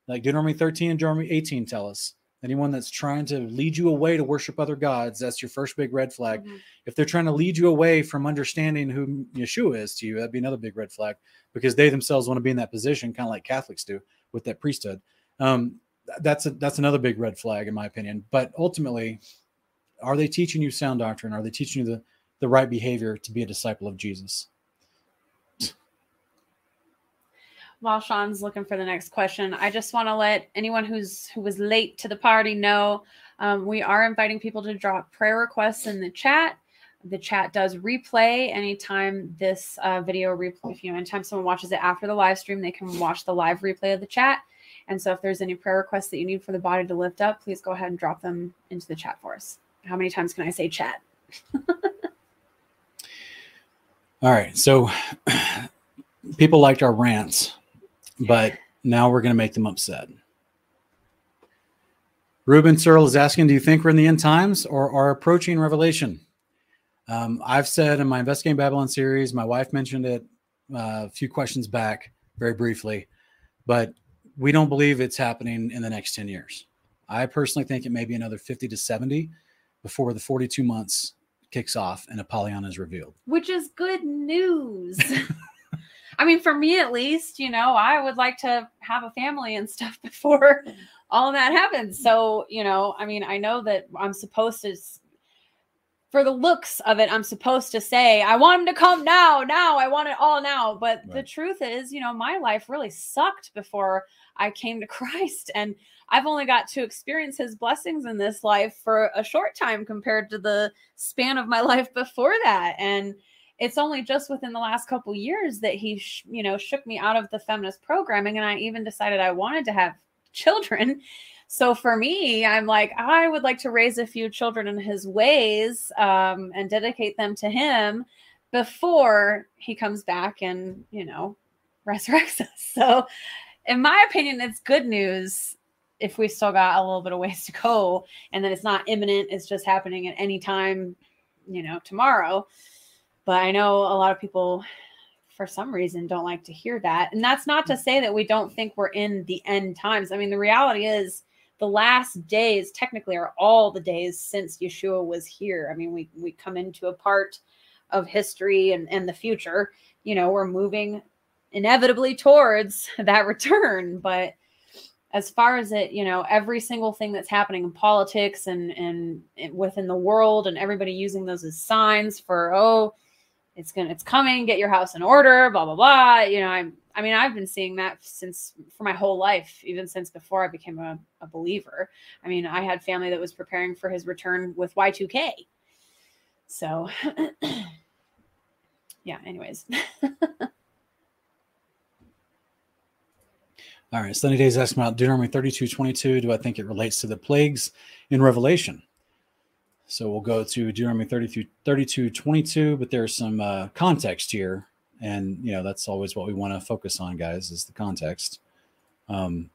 like Deuteronomy 13 and Deuteronomy 18 tell us anyone that's trying to lead you away to worship other gods, that's your first big red flag. Mhm. If they're trying to lead you away from understanding who Yeshua is to you, that'd be another big red flag because they themselves want to be in that position, kind of like Catholics do with that priesthood. Um, that's a, that's another big red flag in my opinion. But ultimately, are they teaching you sound doctrine? Are they teaching you the the right behavior to be a disciple of Jesus? while Sean's looking for the next question, I just want to let anyone who's who was late to the party know um, we are inviting people to drop prayer requests in the chat. The chat does replay anytime this uh, video replay. If you know, anytime someone watches it after the live stream, they can watch the live replay of the chat. And so, if there's any prayer requests that you need for the body to lift up, please go ahead and drop them into the chat for us. How many times can I say chat? All right. So people liked our rants, but now we're going to make them upset. Ruben Searle is asking Do you think we're in the end times or are approaching revelation? Um, I've said in my Investigating Babylon series, my wife mentioned it uh, a few questions back, very briefly, but we don't believe it's happening in the next 10 years. I personally think it may be another 50 to 70 before the 42 months kicks off and Apollyon is revealed. which is good news. I mean, for me at least, you know, I would like to have a family and stuff before all that happens. So, you know, I mean, I know that I'm supposed to, for the looks of it, I'm supposed to say, I want him to come now, now, I want it all now. But the truth is, you know, my life really sucked before I came to Christ. And I've only got to experience his blessings in this life for a short time compared to the span of my life before that. And it's only just within the last couple years that he, sh- you know, shook me out of the feminist programming, and I even decided I wanted to have children. So for me, I'm like, I would like to raise a few children in his ways um, and dedicate them to him before he comes back and, you know, resurrects us. So, in my opinion, it's good news if we still got a little bit of ways to go and that it's not imminent, it's just happening at any time, you know, tomorrow. But I know a lot of people, for some reason, don't like to hear that. And that's not to say that we don't think we're in the end times. I mean, the reality is, the last days technically are all the days since Yeshua was here. I mean, we we come into a part of history and, and the future. You know, we're moving inevitably towards that return. But as far as it, you know, every single thing that's happening in politics and and within the world, and everybody using those as signs for oh, it's gonna it's coming, get your house in order, blah blah blah. You know, I'm I mean, I've been seeing that since for my whole life, even since before I became a, a believer. I mean, I had family that was preparing for his return with Y2K. So yeah, anyways. All right. Sunny Days asking about Deuteronomy 32 22. Do I think it relates to the plagues in Revelation? So we'll go to Deuteronomy 32, 32 22, but there's some uh, context here. And, you know, that's always what we want to focus on, guys, is the context. Um,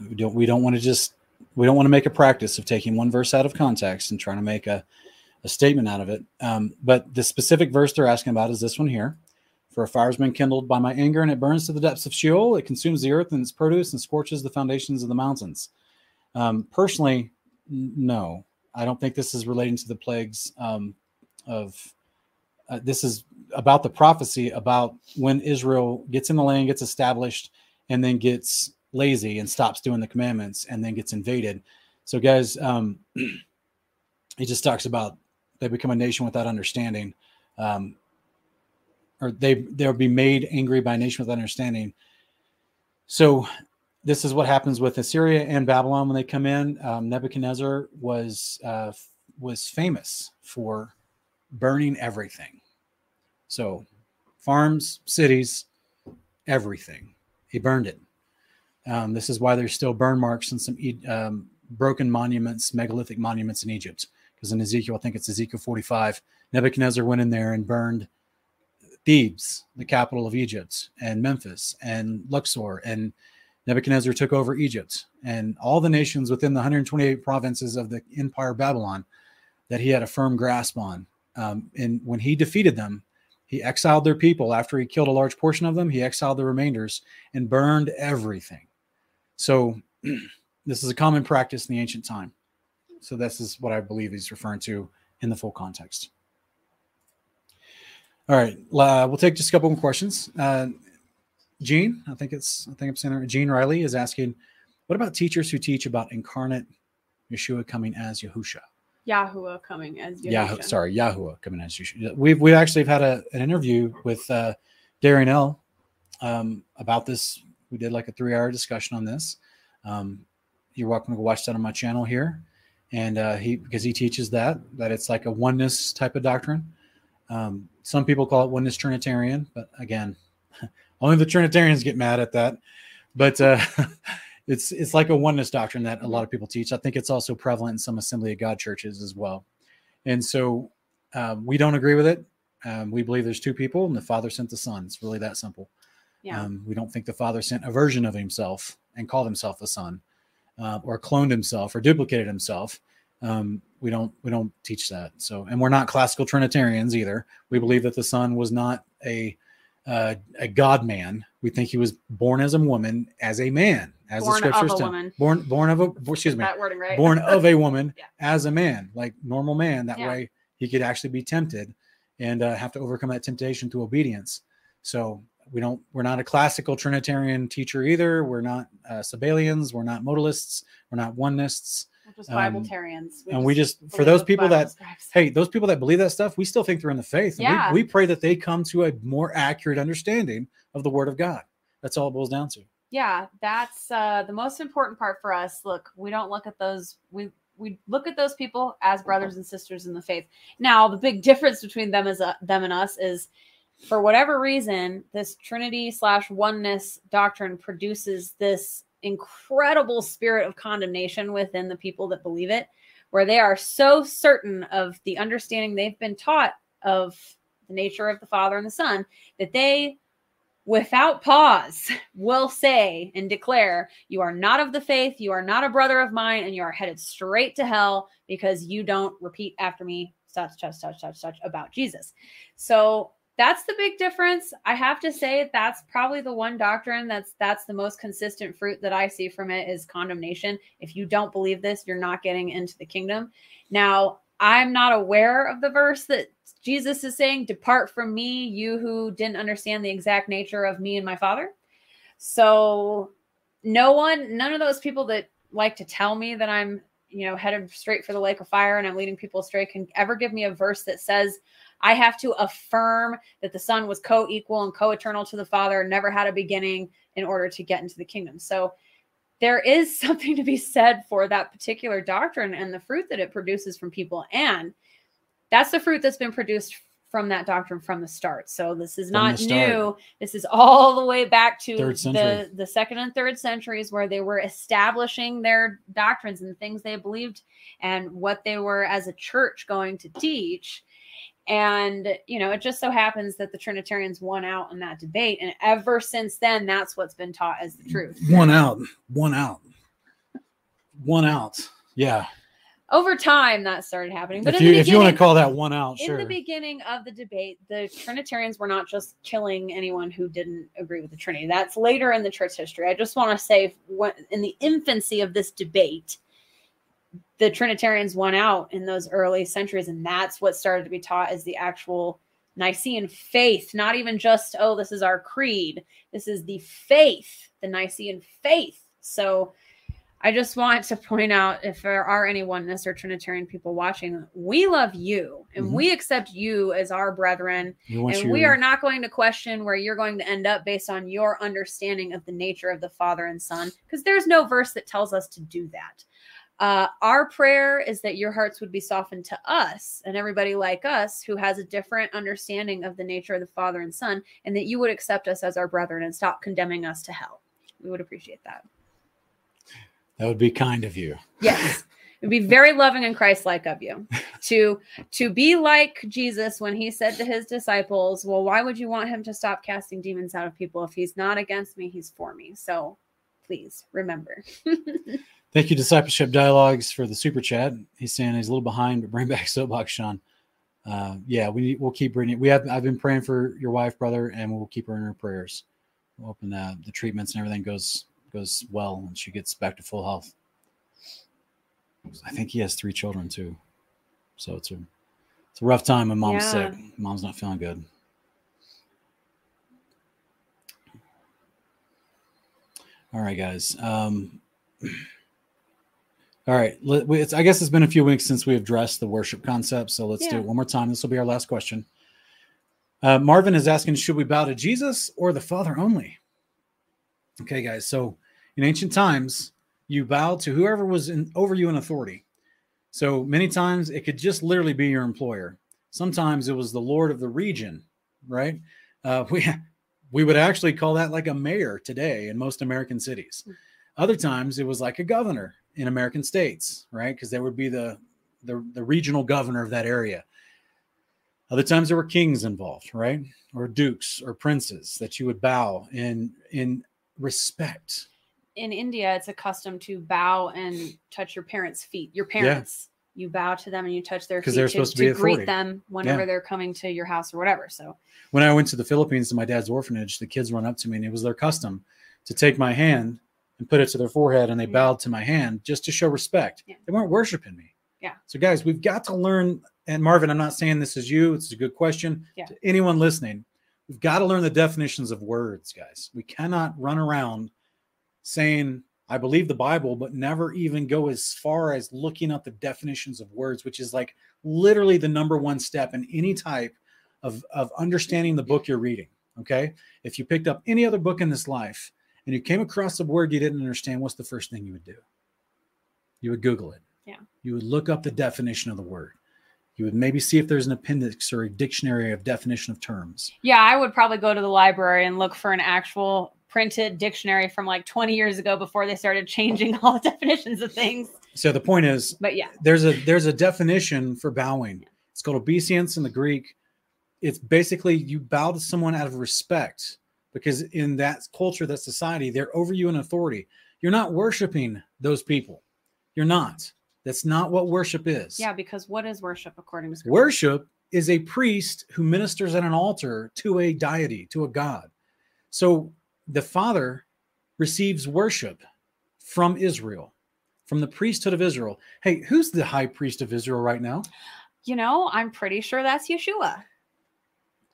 we don't, we don't want to just, we don't want to make a practice of taking one verse out of context and trying to make a, a statement out of it. Um, but the specific verse they're asking about is this one here. For a fire has been kindled by my anger, and it burns to the depths of Sheol. It consumes the earth and its produce, and scorches the foundations of the mountains. Um, personally, n- no, I don't think this is relating to the plagues um, of. Uh, this is about the prophecy about when Israel gets in the land, gets established, and then gets lazy and stops doing the commandments, and then gets invaded. So, guys, um, he just talks about they become a nation without understanding. Um, or they they'll be made angry by a nation with understanding. So this is what happens with Assyria and Babylon when they come in. Um, Nebuchadnezzar was uh, was famous for burning everything. So farms, cities, everything. He burned it. Um, this is why there's still burn marks and some um, broken monuments, megalithic monuments in Egypt. Because in Ezekiel, I think it's Ezekiel 45, Nebuchadnezzar went in there and burned Thebes, the capital of Egypt, and Memphis and Luxor, and Nebuchadnezzar took over Egypt and all the nations within the 128 provinces of the Empire Babylon that he had a firm grasp on. Um, and when he defeated them, he exiled their people. After he killed a large portion of them, he exiled the remainders and burned everything. So this is a common practice in the ancient time. So this is what I believe he's referring to in the full context. All right, uh, we'll take just a couple more questions. Uh, Gene, I think it's I think I'm saying. Gene Riley is asking, what about teachers who teach about incarnate Yeshua coming as Yahusha? Yahuwah coming as Yahusha. Yahoo, sorry, Yahuwah coming as Yeshua. We've we actually had a, an interview with uh, Darian L. Um, about this. We did like a three hour discussion on this. Um, you're welcome to watch that on my channel here, and uh, he because he teaches that that it's like a oneness type of doctrine. Um, some people call it oneness Trinitarian, but again, only the Trinitarians get mad at that. But uh, it's it's like a oneness doctrine that a lot of people teach. I think it's also prevalent in some Assembly of God churches as well. And so um, we don't agree with it. Um, we believe there's two people, and the Father sent the Son. It's really that simple. Yeah. Um, we don't think the Father sent a version of himself and called himself the Son, uh, or cloned himself or duplicated himself. Um, we don't we don't teach that. So, and we're not classical Trinitarians either. We believe that the Son was not a uh, a God man. We think he was born as a woman, as a man, as Born the scriptures tell. woman. Born born of a excuse me, that wording right. born of a woman Yeah. as a man, like normal man. That Yeah. way he could actually be tempted and uh, have to overcome that temptation through obedience. So we don't. We're not a classical Trinitarian teacher either. We're not uh, Sabellians. We're not modalists. We're not oneness. We're just um, Bible-tarians. and we just for those people Bible that hey, those people that believe that stuff, we still think they're in the faith. Yeah. we, we pray that they come to a more accurate understanding of the Word of God. That's all it boils down to. yeah that's uh the most important part for us look we don't look at those we we look at those people as brothers and sisters in the faith now the big difference between them as a, them and us is for whatever reason this trinity slash oneness doctrine produces this incredible spirit of condemnation within the people that believe it where they are so certain of the understanding they've been taught of the nature of the father and the son that they without pause will say and declare you are not of the faith you are not a brother of mine and you are headed straight to hell because you don't repeat after me such such such such such about jesus. So that's the big difference. I have to say that's probably the one doctrine that's that's the most consistent fruit that i see from it is condemnation. If you don't believe this you're not getting into the kingdom. Now i'm not aware of the verse that Jesus is saying, Depart from me, you who didn't understand the exact nature of me and my father. So, no one, none of those people that like to tell me that I'm, you know, headed straight for the lake of fire and I'm leading people astray can ever give me a verse that says I have to affirm that the Son was co equal and co eternal to the Father, never had a beginning in order to get into the kingdom. So, there is something to be said for that particular doctrine and the fruit that it produces from people. And that's the fruit that's been produced from that doctrine from the start. So this is From not new. This is all the way back to the the second and third centuries where they were establishing their doctrines and the things they believed and what they were as a church going to teach. And you know, it just so happens that the Trinitarians won out in that debate, and ever since then, that's what's been taught as the truth. One out. One out. One out. Yeah. Over time, that started happening. But if you if you want to call that one out, sure. in sure. the beginning of the debate, the Trinitarians were not just killing anyone who didn't agree with the Trinity. That's later in the church history. I just want to say, in the infancy of this debate, the Trinitarians won out in those early centuries, and that's what started to be taught as the actual Nicene faith, not even just, oh, this is our creed. This is the faith, the Nicene faith. So I just want to point out if there are any oneness or Trinitarian people watching, we love you and Mhm. we accept you as our brethren. You And we are not going to question where you're going to end up based on your understanding of the nature of the Father and Son, because there's no verse that tells us to do that. Uh, our prayer is that your hearts would be softened to us and everybody like us who has a different understanding of the nature of the Father and Son, and that you would accept us as our brethren and stop condemning us to hell. We would appreciate that. that would be kind of you. Yes. It'd be very loving and Christ-like of you to to be like Jesus when he said to his disciples, "Well, why would you want him to stop casting demons out of people if he's not against me, he's for me." So, please remember. Thank you, Discipleship Dialogues, for the super chat. He's saying he's a little behind, but bring back soapbox, Sean. Uh, yeah, we we'll keep bringing. We have I've been praying for your wife, brother, and we'll keep her in our prayers. We're hoping that the treatments and everything goes goes well and she gets back to full health. I think he has three children too. So it's a it's a rough time when mom's Yeah. sick. Mom's not feeling good. All right, guys. Um, all right. It's, I guess it's been a few weeks since we addressed the worship concept. So let's do it one more time. This will be our last question. Uh, Marvin is asking Should we bow to Jesus or the Father only? Okay, guys. So in ancient times, you bow to whoever was in, over you in authority. So many times it could just literally be your employer. Sometimes it was the lord of the region, right? Uh, we we would actually call that like a mayor today in most American cities. Other times it was like a governor in American states, right? Because there would be the, the the regional governor of that area. Other times there were kings involved, right? Or dukes or princes that you would bow in in respect. In India, it's a custom to bow and touch your parents' feet. Your parents, you bow to them and you touch their feet they're to, supposed to to be greet them whenever Yeah. they're coming to your house or whatever. So when I went to the Philippines to my dad's orphanage, the kids run up to me and it was their custom to take my hand and put it to their forehead and they bowed to my hand just to show respect. Yeah. They weren't worshiping me. Yeah. So guys, we've got to learn and Marvin, I'm not saying this is you, it's a good question. Yeah. To anyone listening, we've got to learn the definitions of words, guys. We cannot run around saying I believe the Bible, but never even go as far as looking up the definitions of words, which is like literally the number one step in any type of, of understanding the book you're reading. Okay. If you picked up any other book in this life and you came across a word you didn't understand, what's the first thing you would do? You would Google it. Yeah. You would look up the definition of the word. You would maybe see if there's an appendix or a dictionary of definition of terms. yeah, I would probably go to the library and look for an actual printed dictionary from like 20 years ago before they started changing all the definitions of things. So the point is, But yeah, there's a there's a definition for bowing. It's called obeisance in the Greek. It's basically you bow to someone out of respect because in that culture, that society, they're over you in authority. You're not worshiping those people. You're not. That's not what worship is. yeah, because what is worship according to scripture? Worship is a priest who ministers at an altar to a deity, to a god. So the Father receives worship from Israel, from the priesthood of Israel. Hey, who's the high priest of Israel right now? You know, I'm pretty sure that's Yeshua.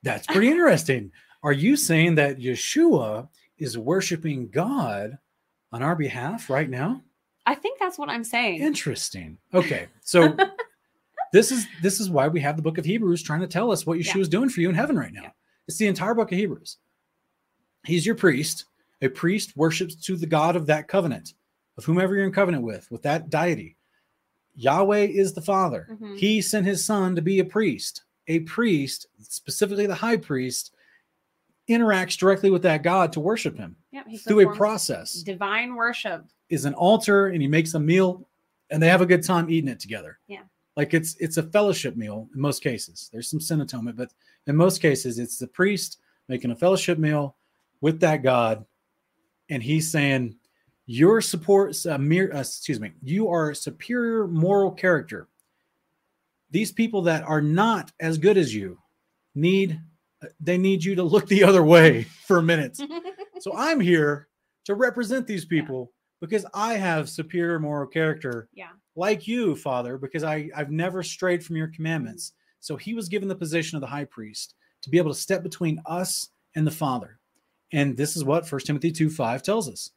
That's pretty interesting. Are you saying that Yeshua is worshiping God on our behalf right now? I think that's what I'm saying. Interesting. Okay. So this is this is why we have the book of Hebrews trying to tell us what Yeah. is doing for you in heaven right now. Yeah. It's the entire book of Hebrews. He's your priest. A priest worships to the God of that covenant, of whomever you're in covenant with, with that deity. Yahweh is the Father. Mhm. He sent his son to be a priest. A priest, specifically the high priest, interacts directly with that God to worship him he through a process divine worship. is an altar and he makes a meal and they have a good time eating it together. Yeah. Like it's it's a fellowship meal in most cases. There's some sin atonement, but in most cases it's the priest making a fellowship meal with that God and he's saying your support uh, mere, uh, excuse me, you are a superior moral character. These people that are not as good as you need they need you to look the other way for a minute. So I'm here to represent these people because I have superior moral character yeah. like you, Father, because I, I've never strayed from your commandments. So he was given the position of the high priest to be able to step between us and the Father. And this is what 1 Timothy 2 5 tells us.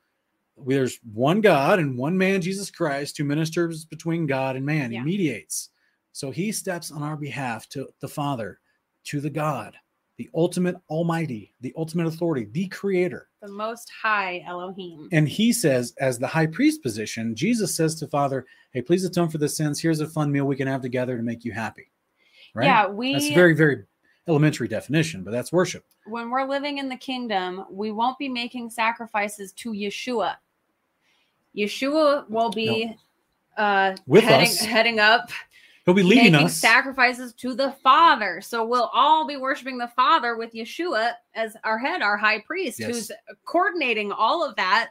There's one God and one man, Jesus Christ, who ministers between God and man. Yeah. He mediates. So he steps on our behalf to the Father, to the God, the ultimate Almighty, the ultimate authority, the Creator. The most high Elohim. And he says, as the high priest position, Jesus says to Father, Hey, please atone for the sins. Here's a fun meal we can have together to make you happy. Right? Yeah, we That's a very, very elementary definition, but that's worship. when we're living in the kingdom, we won't be making sacrifices to Yeshua. Yeshua will be uh With heading us. heading up He'll be leading making us. sacrifices to the Father. So we'll all be worshiping the Father with Yeshua as our head, our high priest, Yes. who's coordinating all of that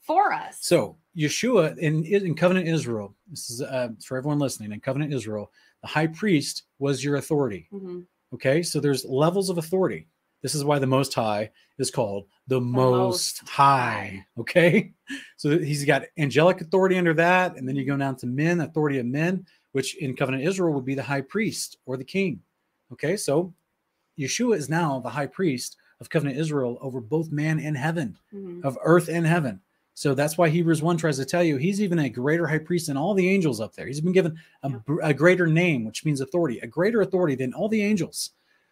for us. So Yeshua in, in covenant Israel, this is uh, for everyone listening, in covenant Israel, the high priest was your authority. Mhm. Okay. So there's levels of authority. This is why the Most High is called the, Most Most High. Okay. So he's got angelic authority under that. And then you go down to men, authority of men, which in covenant Israel would be the high priest or the king. Okay. So Yeshua is now the high priest of covenant Israel over both man and heaven, Mhm. of earth and heaven. So that's why Hebrews 1 tries to tell you he's even a greater high priest than all the angels up there. He's been given a, Yeah. a greater name, which means authority, a greater authority than all the angels.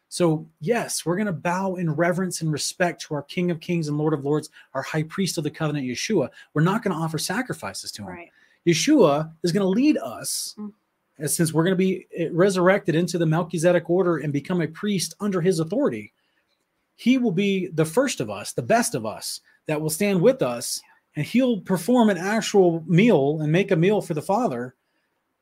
So, yes, we're going to bow in reverence and respect to our King of Kings and Lord of Lords, our high priest of the covenant, Yeshua. We're not going to offer sacrifices to him. Right. Yeshua is going to lead us, Mm. As since we're going to be eh, resurrected into the Melchizedek order and become a priest under his authority. He will be the first of us, the best of us, that will stand with us, and he'll perform an actual meal and make a meal for the Father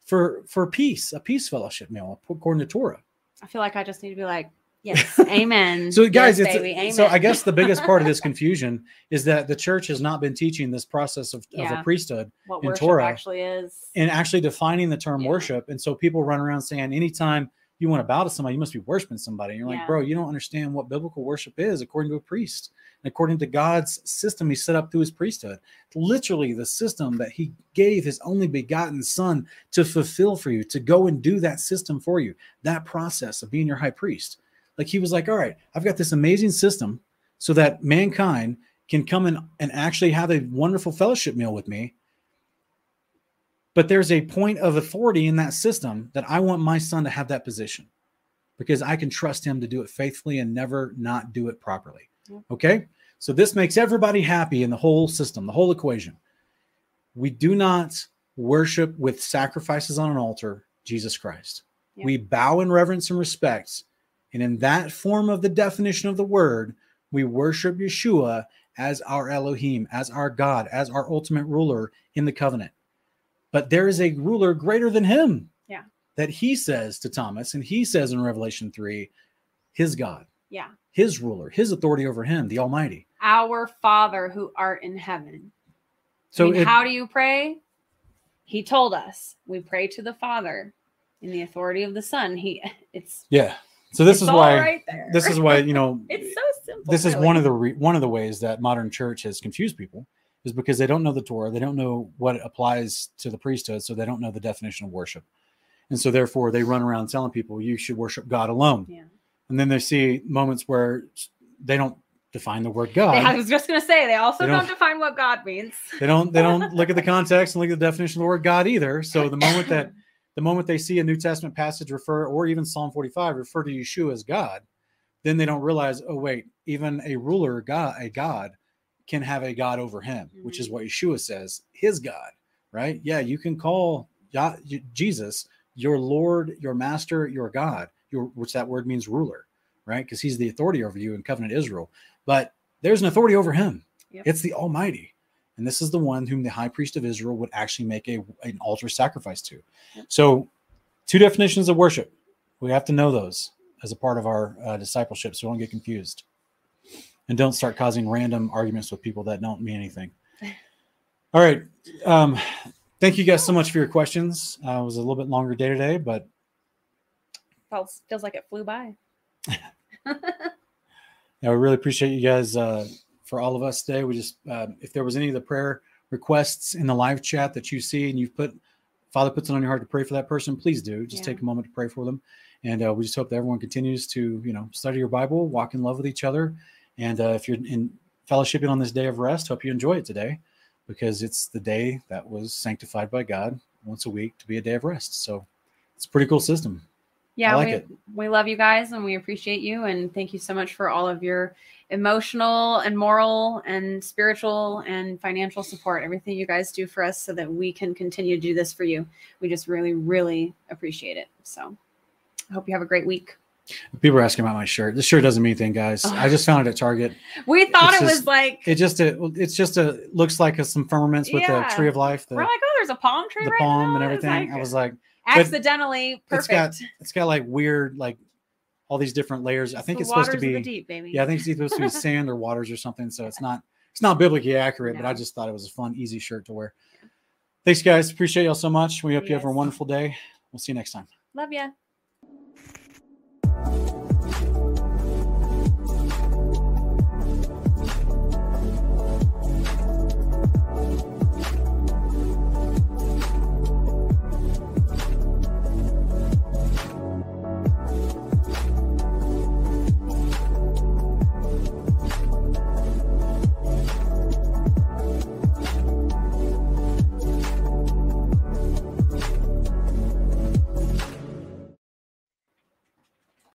for for peace, a peace fellowship meal according to Torah. I feel like I just need to be like, yes, amen. So, guys, yes, it's baby, so I guess the biggest part of this confusion is that the church has not been teaching this process of, of a priesthood what in Torah actually is. and actually defining the term Yeah. worship. And so people run around saying, anytime you want to bow to somebody, you must be worshiping somebody. And you're like, Yeah. bro, you don't understand what biblical worship is according to a priest. And according to God's system he set up through his priesthood. Literally the system that he gave his only begotten son to fulfill for you, to go and do that system for you, that process of being your high priest. Like he was like, all right, I've got this amazing system so that mankind can come in and actually have a wonderful fellowship meal with me but there's a point of authority in that system that I want my son to have that position because I can trust him to do it faithfully and never not do it properly. Okay. So this makes everybody happy in the whole system, the whole equation. We do not worship with sacrifices on an altar Jesus Christ. Yeah. We bow in reverence and respect. And in that form of the definition of the word, we worship Yeshua as our Elohim, as our God, as our ultimate ruler in the covenant. But there is a ruler greater than him. Yeah. That he says to Thomas, and he says in Revelation 3, his God, Yeah. his ruler, his authority over him, the Almighty. Our Father who art in heaven. So I mean, it- how do you pray? He told us we pray to the Father in the authority of the Son. He it's yeah. So this it's is why right there. this is why, you know, it's so simple. this is really. one of the re- one of the ways that modern church has confused people is because they don't know the Torah, they don't know what applies to the priesthood, so they don't know the definition of worship, and so therefore they run around telling people you should worship God alone, Yeah. and then they see moments where they don't define the word They- God. I was just gonna say they also They don't, don't- define what God means. they don't they don't look at the context and look at the definition of the word God either. So the moment that the moment they see a New Testament passage refer or even Psalm 45 refer to Yeshua as God, then they don't realize, oh wait, even a ruler God, a God can have a God over him, which is mm-hmm. what Yeshua says, his God, right? Yeah, you can call Jesus your Lord, your master, your God, your which that word means ruler, right? Because he's the authority over you in covenant Israel. But there's an authority over him. Yep. It's the Almighty. And this is the one whom the high priest of Israel would actually make a, an altar sacrifice to. Yep. So, two definitions of worship. We have to know those as a part of our uh, discipleship so we don't get confused. And don't start causing random arguments with people that don't mean anything. All right. Um, thank you guys so much for your questions. Uh, it was a little bit longer day today, but Feels, feels like it flew by. Yeah, we really appreciate you guys uh, for all of us today. We just, uh, if there was any of the prayer requests in the live chat that you see and you've put, Father puts it on your heart to pray for that person, please do. Just Yeah. take a moment to pray for them. And uh, we just hope that everyone continues to, you know, study your Bible, walk in love with each other. And uh, if you're in fellowshipping on this day of rest, hope you enjoy it today because it's the day that was sanctified by God once a week to be a day of rest. So it's a pretty cool system. Yeah, like we it. we love you guys and we appreciate you and thank you so much for all of your emotional and moral and spiritual and financial support. Everything you guys do for us so that we can continue to do this for you. We just really really appreciate it. So, I hope you have a great week. People are asking about my shirt. This shirt doesn't mean anything, guys. Oh. I just found it at Target. We thought It's it was like It just a, it's just a looks like a, some firmaments with Yeah. the tree of life, the, we're like, oh, there's a palm tree the right palm and now. It's everything. like I was like, accidentally it's perfect. got it's got like weird like all these different layers. I think the it's supposed to be deep, yeah, I think it's supposed to be sand or waters or something. So it's not it's not biblically accurate, no. but I just thought it was a fun, easy shirt to wear. Thanks, guys. Appreciate y'all so much. We hope yes. you have a wonderful day. We'll see you next time. Love ya.